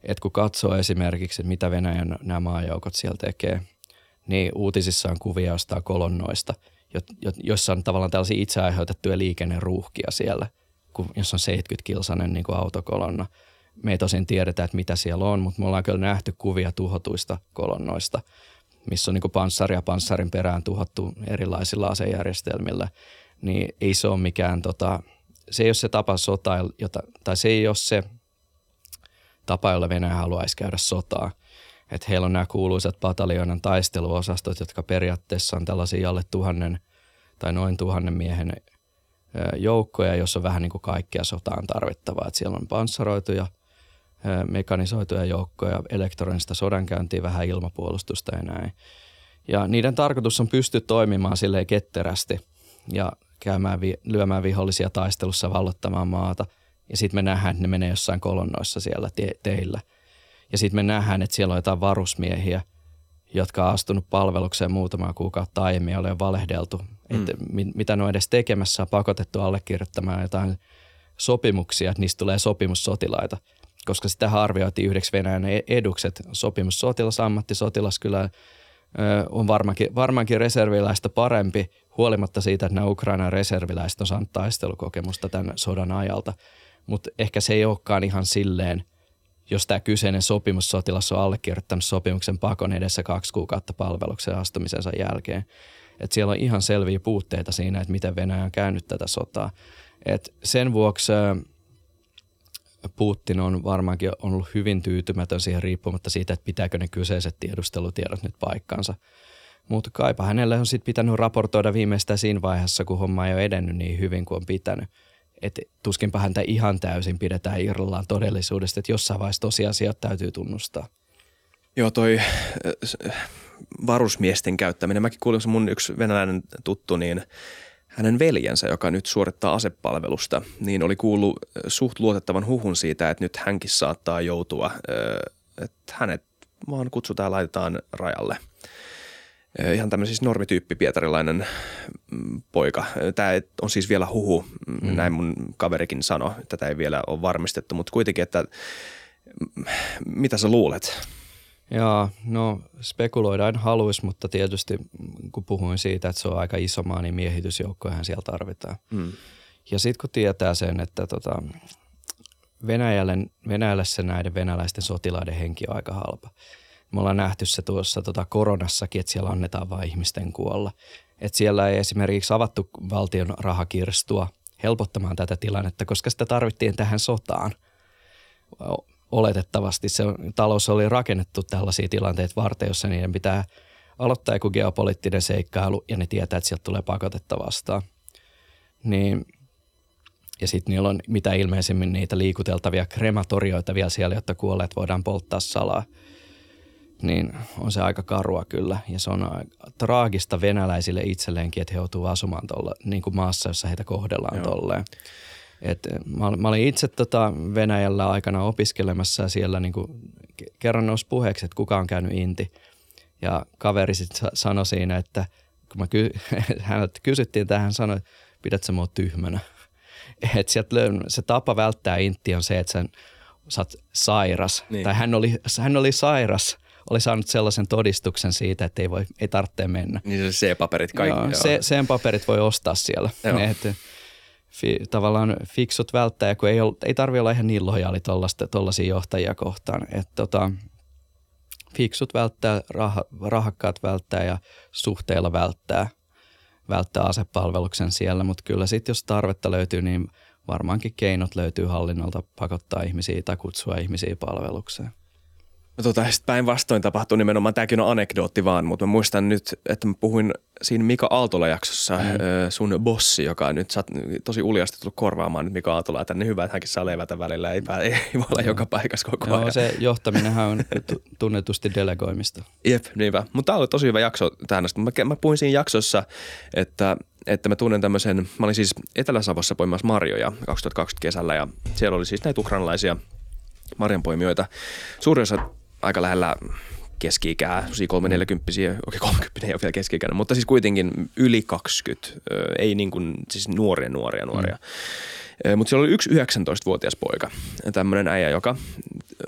Et kun katsoo esimerkiksi, että mitä Venäjän nämä maajoukot siellä tekee, niin uutisissa on kuvia jostain kolonnoista, joissa on tavallaan tällaisia itse aiheutettuja liikenneruuhkia siellä, jos on 70-kilsainen niin autokolonna – me ei tosin tiedetä, että mitä siellä on, mutta me ollaan kyllä nähty kuvia tuhotuista kolonnoista, missä on niin panssari ja panssarin perään tuhottu erilaisilla asejärjestelmillä. Niin ei se ole mikään, tota, se ei ole se tapa sota, jota, tai se ei ole se tapa, jolla Venäjä haluaisi käydä sotaa. Että heillä on nämä kuuluisat pataljoonan taisteluosastot, jotka periaatteessa on tällaisia alle tuhannen tai noin tuhannen miehen joukkoja, jossa on vähän niin kuin kaikkea sotaan tarvittavaa. Että siellä on panssaroituja mekanisoituja joukkoja, elektronista sodankäyntiä, vähän ilmapuolustusta ja näin. Ja niiden tarkoitus on pystyä toimimaan silleen ketterästi ja käymään, lyömään vihollisia taistelussa vallottamaan maata. Ja sitten me nähdään, että ne menee jossain kolonnoissa siellä te- teillä. Ja sitten me nähdään, että siellä on jotain varusmiehiä, jotka on astunut palvelukseen muutamaa kuukautta aiemmin ja ole valehdeltu, mm. että mit- mitä ne on edes tekemässä, on pakotettu allekirjoittamaan jotain sopimuksia, että niistä tulee sopimussotilaita – koska sitä arvioitiin yhdeksi Venäjän e- edukset. Sopimussotilas, ammattisotilas kyllä on varmaankin, varmaankin reserviläistä parempi, huolimatta siitä, että nämä Ukrainan reserviläiset on saanut taistelukokemusta tämän sodan ajalta. Mutta ehkä se ei olekaan ihan silleen, jos tämä kyseinen sopimussotilas on allekirjoittanut sopimuksen pakon edessä kaksi kuukautta palveluksen astumisensa jälkeen. Et siellä on ihan selviä puutteita siinä, että miten Venäjä on käynyt tätä sotaa. Et sen vuoksi Putin on varmaankin ollut hyvin tyytymätön siihen riippumatta siitä, että pitääkö ne kyseiset tiedustelutiedot nyt paikkansa. Mutta kaipa hänelle on sitten pitänyt raportoida viimeistään siinä vaiheessa, kun homma ei ole edennyt niin hyvin kuin on pitänyt. Että tuskinpa häntä ihan täysin pidetään irrallaan todellisuudesta, että jossain vaiheessa tosiasiat täytyy tunnustaa. Joo, toi äh, varusmiesten käyttäminen. Mäkin kuulin, mun yksi venäläinen tuttu, niin – hänen veljensä, joka nyt suorittaa asepalvelusta, niin oli kuullut suht luotettavan huhun siitä, että nyt hänkin saattaa joutua, että hänet vaan kutsutaan ja laitetaan rajalle. Ihan tämmöinen siis normityyppi pietarilainen mm, poika. Tämä on siis vielä huhu, mm. näin mun kaverikin sanoi. Tätä ei vielä ole varmistettu, mutta kuitenkin, että mm, mitä sä luulet? Joo, no spekuloidaan haluaisi, mutta tietysti kun puhuin siitä, että se on aika iso maa, niin miehitysjoukkojahan siellä tarvitaan. Mm. Ja sitten kun tietää sen, että tota, Venäjälle, Venäjälle se näiden venäläisten sotilaiden henki on aika halpa. Me ollaan nähty se tuossa tota koronassakin, että siellä annetaan vain ihmisten kuolla. Että siellä ei esimerkiksi avattu valtion rahakirstua helpottamaan tätä tilannetta, koska sitä tarvittiin tähän sotaan oletettavasti se talous oli rakennettu tällaisia tilanteita varten, jossa niiden pitää aloittaa joku geopoliittinen seikkailu ja ne tietää, että sieltä tulee pakotetta vastaan. Niin, ja sitten niillä on mitä ilmeisemmin niitä liikuteltavia krematorioita vielä siellä, jotta kuolleet voidaan polttaa salaa. Niin on se aika karua kyllä. Ja se on traagista venäläisille itselleenkin, että he joutuu asumaan tuolla niin kuin maassa, jossa heitä kohdellaan Joo. tolleen. Et mä, mä olin itse tota Venäjällä aikana opiskelemassa ja siellä niinku kerran nousi puheeksi, että kuka on käynyt inti. Ja kaveri sitten sanoi siinä, että kun mä ky- häneltä kysyttiin tähän, hän sanoi, että pidät sä mua tyhmänä. Et sieltä se tapa välttää intti on se, että sen, sä oot sairas. Niin. Tai hän oli, hän oli sairas, oli saanut sellaisen todistuksen siitä, että ei, voi, ei tarvitse mennä. Niin se C-paperit kaikki. Joo, joo. sen paperit voi ostaa siellä. Joo. Et, fi, tavallaan fiksut välttää, kun ei, ei tarvitse olla ihan niin lojaali tuollaisia johtajia kohtaan. Että tota, fiksut välttää, rah, rahakkaat välttää ja suhteilla välttää, välttää asepalveluksen siellä, mutta kyllä sitten jos tarvetta löytyy, niin varmaankin keinot löytyy hallinnolta pakottaa ihmisiä tai kutsua ihmisiä palvelukseen. No tota, päinvastoin tapahtui nimenomaan, tämäkin on anekdootti vaan, mutta mä muistan nyt, että mä puhuin siinä Mika Aaltola-jaksossa mm. sun bossi, joka nyt sä tosi uljasti tullut korvaamaan nyt Mika Aaltola tänne hyvä, että hänkin saa levätä välillä, ei, ei, ei voi olla joka paikassa koko ajan. Joo, se johtaminenhan on tunnetusti delegoimista. Jep, niinpä. Mutta tämä oli tosi hyvä jakso tähän Mä, mä puhuin siinä jaksossa, että, että mä tunnen tämmöisen, mä olin siis Etelä-Savossa poimassa marjoja 2020 kesällä ja siellä oli siis näitä ukrainalaisia marjanpoimijoita. Suurin osa aika lähellä keski-ikää, kolme neljäkymppisiä, okei 30 ei ole vielä keski mutta siis kuitenkin yli 20, ei niin kuin, siis nuoria, nuoria, nuoria. Mm. Mutta siellä oli yksi 19-vuotias poika, tämmöinen äijä, joka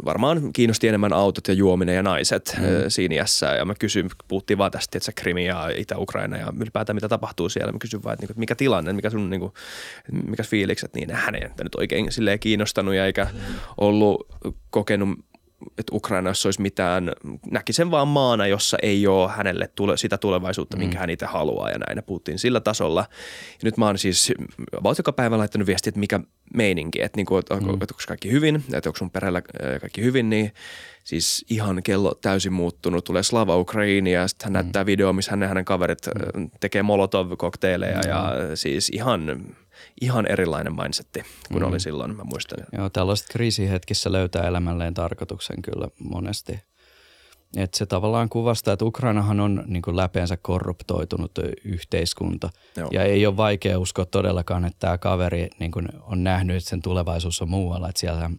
varmaan kiinnosti enemmän autot ja juominen ja naiset mm. siinä iässä. Ja mä kysyin, puhuttiin vaan tästä, että Krimi ja Itä-Ukraina ja ylipäätään mitä tapahtuu siellä. Mä kysyin vaan, että, niinku, mikä tilanne, mikä sun, niinku, mikä fiilikset, niin hän ei nyt oikein silleen kiinnostanut ja eikä ollut kokenut että Ukrainassa olisi mitään, näki sen vaan maana, jossa ei ole hänelle tule, sitä tulevaisuutta, minkä mm. hän itse haluaa ja näin. Ja puhuttiin sillä tasolla. Ja nyt mä oon siis about joka päivä laittanut viestiä, että mikä meininki, että, niin kuin, että, mm. että onko kaikki hyvin, että onko sun perheellä kaikki hyvin, niin siis ihan kello täysin muuttunut. Tulee Slava Ukraini ja sitten hän mm. näyttää video, missä hän ja hänen kaverit mm. tekee Molotov-kokteileja mm. ja siis ihan ihan erilainen mindsetti kuin mm. oli silloin, mä muistan. Joo, tällaiset kriisihetkissä löytää elämälleen tarkoituksen kyllä monesti. Et se tavallaan kuvastaa, että Ukrainahan on niin kuin läpeensä korruptoitunut yhteiskunta. Joo. Ja ei ole vaikea uskoa todellakaan, että tämä kaveri niin kuin on nähnyt, että sen tulevaisuus on muualla. Että siellä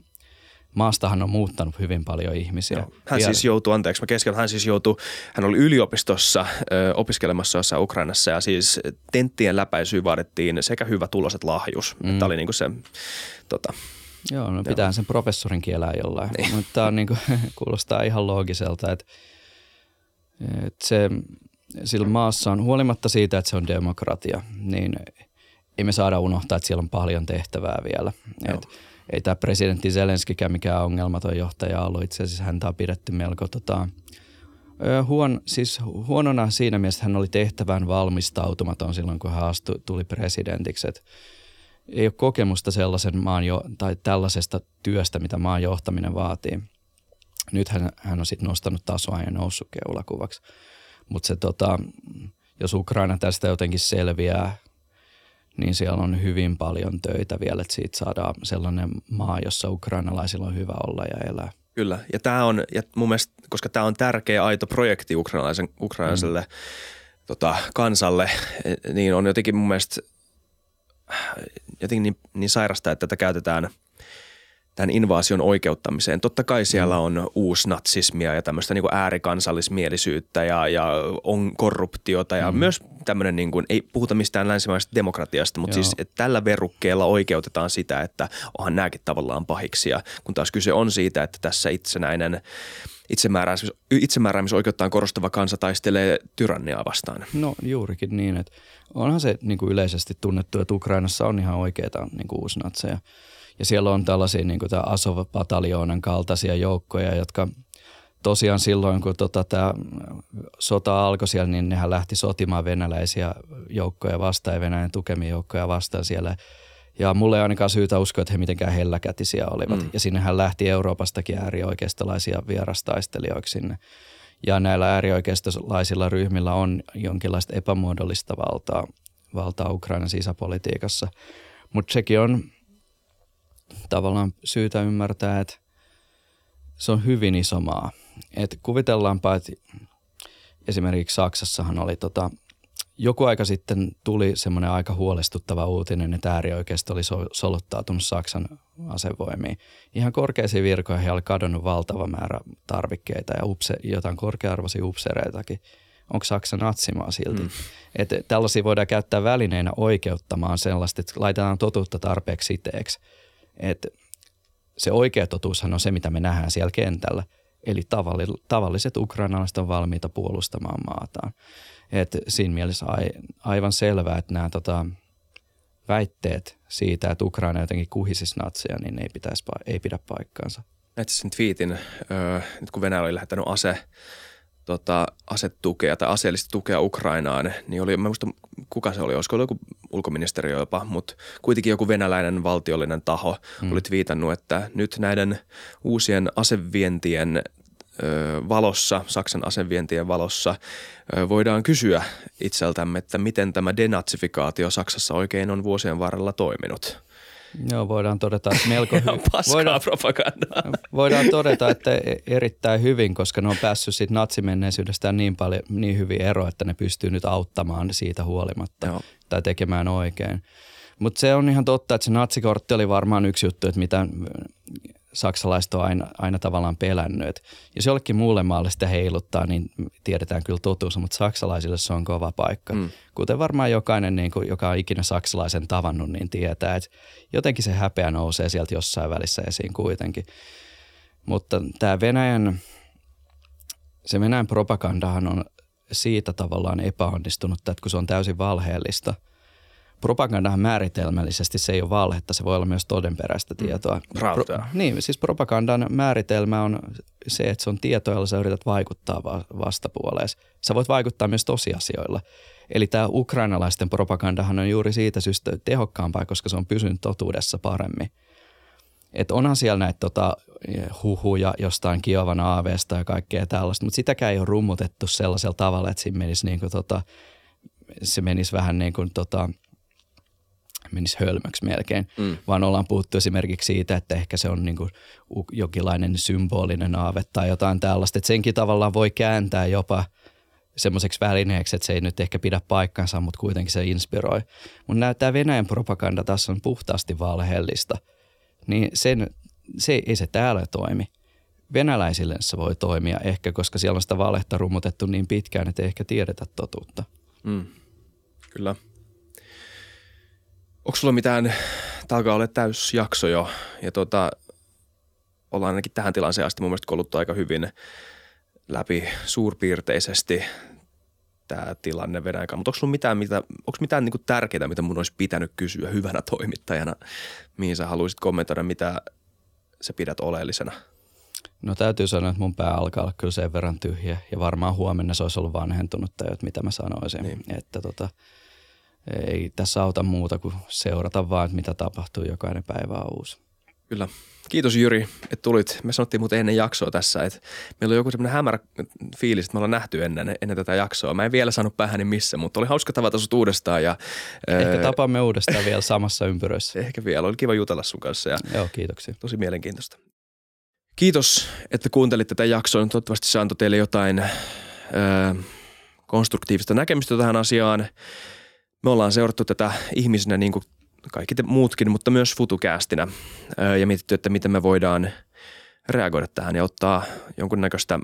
maastahan on muuttanut hyvin paljon ihmisiä. Joo. Hän Vielä. siis joutui, anteeksi mä keskellä, hän siis joutui, hän oli yliopistossa ö, opiskelemassa jossain Ukrainassa ja siis tenttien läpäisyyn vaadittiin sekä hyvä tulos että lahjus. Mm. Tämä oli niinku se, tota, Joo, no pitää sen professorin kielää jollain, niin. mutta tämä niinku, kuulostaa ihan loogiselta, että, että se sillä maassa on, huolimatta siitä, että se on demokratia, niin ei me saada unohtaa, että siellä on paljon tehtävää vielä. Että ei tämä presidentti Zelenskikään mikään ongelmaton johtaja ollut. Itse asiassa häntä on pidetty melko tota, huon, siis huonona siinä mielessä hän oli tehtävään valmistautumaton silloin, kun hän astui, tuli presidentiksi. Et ei ole kokemusta sellaisen maan jo, tai tällaisesta työstä, mitä maan johtaminen vaatii. Nyt hän, hän on sitten nostanut tasoa ja noussut keulakuvaksi. Mutta se tota, jos Ukraina tästä jotenkin selviää – niin siellä on hyvin paljon töitä vielä, että siitä saadaan sellainen maa, jossa ukrainalaisilla on hyvä olla ja elää. Kyllä, ja tämä on, ja mun mielestä, koska tämä on tärkeä aito projekti ukrainalaisen, ukrainalaiselle mm. tota, kansalle, niin on jotenkin mun mielestä jotenkin niin, niin sairasta, että tätä käytetään – tämän invaasion oikeuttamiseen. Totta kai siellä on uusnatsismia ja tämmöistä niin kuin äärikansallismielisyyttä ja, ja on korruptiota ja mm. myös tämmöinen, niin kuin, ei puhuta mistään länsimaisesta demokratiasta, mutta Joo. siis että tällä verukkeella oikeutetaan sitä, että onhan nämäkin tavallaan pahiksia, kun taas kyse on siitä, että tässä itsenäinen itsemääräämis, itsemääräämisoikeuttaan korostava kansa taistelee tyranniaa vastaan. No juurikin niin, että onhan se niin kuin yleisesti tunnettu, että Ukrainassa on ihan oikeita niin kuin uusnatseja – ja siellä on tällaisia niin kuin tämä Asov-pataljoonan kaltaisia joukkoja, jotka tosiaan silloin, kun tota, tämä sota alkoi siellä, niin nehän lähti sotimaan venäläisiä joukkoja vastaan ja Venäjän tukemia joukkoja vastaan siellä. Ja mulle ei ainakaan syytä uskoa, että he mitenkään helläkätisiä olivat. Mm. Ja sinnehän lähti Euroopastakin äärioikeistolaisia vierastaistelijoiksi sinne. Ja näillä äärioikeistolaisilla ryhmillä on jonkinlaista epämuodollista valtaa, valtaa Ukrainan sisäpolitiikassa. Mutta sekin on tavallaan syytä ymmärtää, että se on hyvin iso maa. Et kuvitellaanpa, että esimerkiksi Saksassahan oli tota, joku aika sitten tuli semmoinen aika huolestuttava uutinen, että äärioikeisto oli soluttautunut Saksan asevoimiin. Ihan korkeisiin virkoihin oli kadonnut valtava määrä tarvikkeita ja upse, jotain korkea-arvoisia upsereitakin. Onko Saksa natsimaa silti? Mm. Että tällaisia voidaan käyttää välineinä oikeuttamaan sellaista, että laitetaan totuutta tarpeeksi siteeksi. Että se oikea totuushan on se, mitä me nähdään siellä kentällä. Eli tavalliset ukrainalaiset on valmiita puolustamaan maataan. Et siinä mielessä aivan selvää, että nämä tota, väitteet siitä, että Ukraina jotenkin kuhisisi natseja, niin ei, pitäisi, ei pidä paikkaansa. Näitä sen twiitin, nyt kun Venäjä oli lähettänyt ase, tota, asetukea tai aseellista tukea Ukrainaan, niin oli, mä muista kuka se oli, olisiko ollut joku ulkoministeriö jopa, mutta kuitenkin joku venäläinen valtiollinen taho hmm. oli viitannut, että nyt näiden uusien asevientien valossa, Saksan asevientien valossa, voidaan kysyä itseltämme, että miten tämä denatsifikaatio Saksassa oikein on vuosien varrella toiminut. Joo, voidaan todeta, että melko hyvin. voidaan, propagandaa. Voidaan todeta, että e- erittäin hyvin, koska ne on päässyt siitä natsimenneisyydestä niin paljon, niin hyvin ero, että ne pystyy nyt auttamaan siitä huolimatta Joo. tai tekemään oikein. Mutta se on ihan totta, että se natsikortti oli varmaan yksi juttu, että mitä saksalaiset on aina, aina tavallaan pelännyt. Jos jollekin muulle maalle sitä heiluttaa, niin tiedetään kyllä totuus, mutta saksalaisille se on kova paikka. Mm. Kuten varmaan jokainen, niin kuin, joka on ikinä saksalaisen tavannut, niin tietää, että jotenkin se häpeä nousee sieltä jossain välissä esiin kuitenkin. Mutta tämä Venäjän, se Venäjän propagandahan on siitä tavallaan epäonnistunut, että kun se on täysin valheellista – propagandahan määritelmällisesti se ei ole valhetta, se voi olla myös todenperäistä mm. tietoa. Rautaa. Pro, niin, siis propagandan määritelmä on se, että se on tieto, jolla sä yrität vaikuttaa vastapuoleen. Sä voit vaikuttaa myös tosiasioilla. Eli tämä ukrainalaisten propagandahan on juuri siitä syystä tehokkaampaa, koska se on pysynyt totuudessa paremmin. Et onhan siellä näitä tota, huhuja jostain Kiovan aaveesta ja kaikkea tällaista, mutta sitäkään ei ole rummutettu sellaisella tavalla, että siinä menisi niin kuin, tota, se menisi vähän niin kuin tota, menisi hölmöksi melkein, mm. vaan ollaan puhuttu esimerkiksi siitä, että ehkä se on niin kuin jokinlainen symbolinen aave tai jotain tällaista, että senkin tavallaan voi kääntää jopa semmoiseksi välineeksi, että se ei nyt ehkä pidä paikkansa, mutta kuitenkin se inspiroi. Mutta tämä Venäjän propaganda tässä on puhtaasti valheellista, niin sen, se, ei se täällä toimi. Venäläisille se voi toimia ehkä, koska siellä on sitä valetta rummutettu niin pitkään, että ei ehkä tiedetä totuutta. Mm. Kyllä. Onko sulla mitään, tämä alkaa olla täysjakso jo ja tota, ollaan ainakin tähän tilanteeseen asti mun mielestä koluttu aika hyvin läpi suurpiirteisesti tämä tilanne Venäjän kanssa. Mutta onko sulla mitään, mitä, onko mitään niin tärkeää, mitä mun olisi pitänyt kysyä hyvänä toimittajana, mihin sä haluaisit kommentoida, mitä sä pidät oleellisena? No täytyy sanoa, että mun pää alkaa olla kyllä sen verran tyhjä ja varmaan huomenna se olisi ollut vanhentunut tai mitä mä sanoisin. Niin. Että tota, ei tässä auta muuta kuin seurata vaan, että mitä tapahtuu. Jokainen päivä on uusi. Kyllä. Kiitos Jyri, että tulit. Me sanottiin muuten ennen jaksoa tässä, että meillä on joku semmoinen hämärä fiilis, että me ollaan nähty ennen, ennen tätä jaksoa. Mä en vielä saanut päähäni missä, mutta oli hauska tavata sut uudestaan. Ja, Ehkä ää... tapaamme uudestaan vielä samassa ympyrössä. Ehkä vielä. Oli kiva jutella sun kanssa. Ja Joo, kiitoksia. Tosi mielenkiintoista. Kiitos, että kuuntelit tätä jaksoa. Toivottavasti se antoi teille jotain ää, konstruktiivista näkemystä tähän asiaan me ollaan seurattu tätä ihmisenä niin kuin kaikki te muutkin, mutta myös futukäästinä ja mietitty, että miten me voidaan reagoida tähän ja ottaa jonkunnäköistä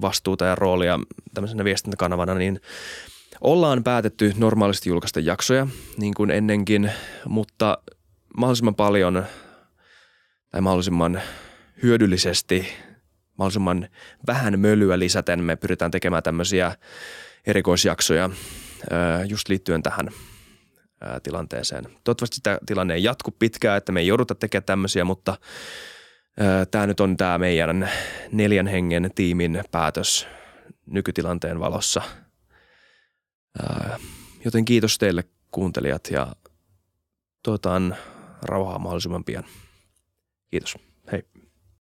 vastuuta ja roolia tämmöisenä viestintäkanavana, niin ollaan päätetty normaalisti julkaista jaksoja niin kuin ennenkin, mutta mahdollisimman paljon tai mahdollisimman hyödyllisesti, mahdollisimman vähän mölyä lisäten me pyritään tekemään tämmöisiä erikoisjaksoja just liittyen tähän tilanteeseen. Toivottavasti tämä tilanne ei jatku pitkään, että me ei jouduta tekemään tämmöisiä, mutta tämä nyt on tämä meidän neljän hengen tiimin päätös nykytilanteen valossa. Joten kiitos teille kuuntelijat ja toivotaan rauhaa mahdollisimman pian. Kiitos.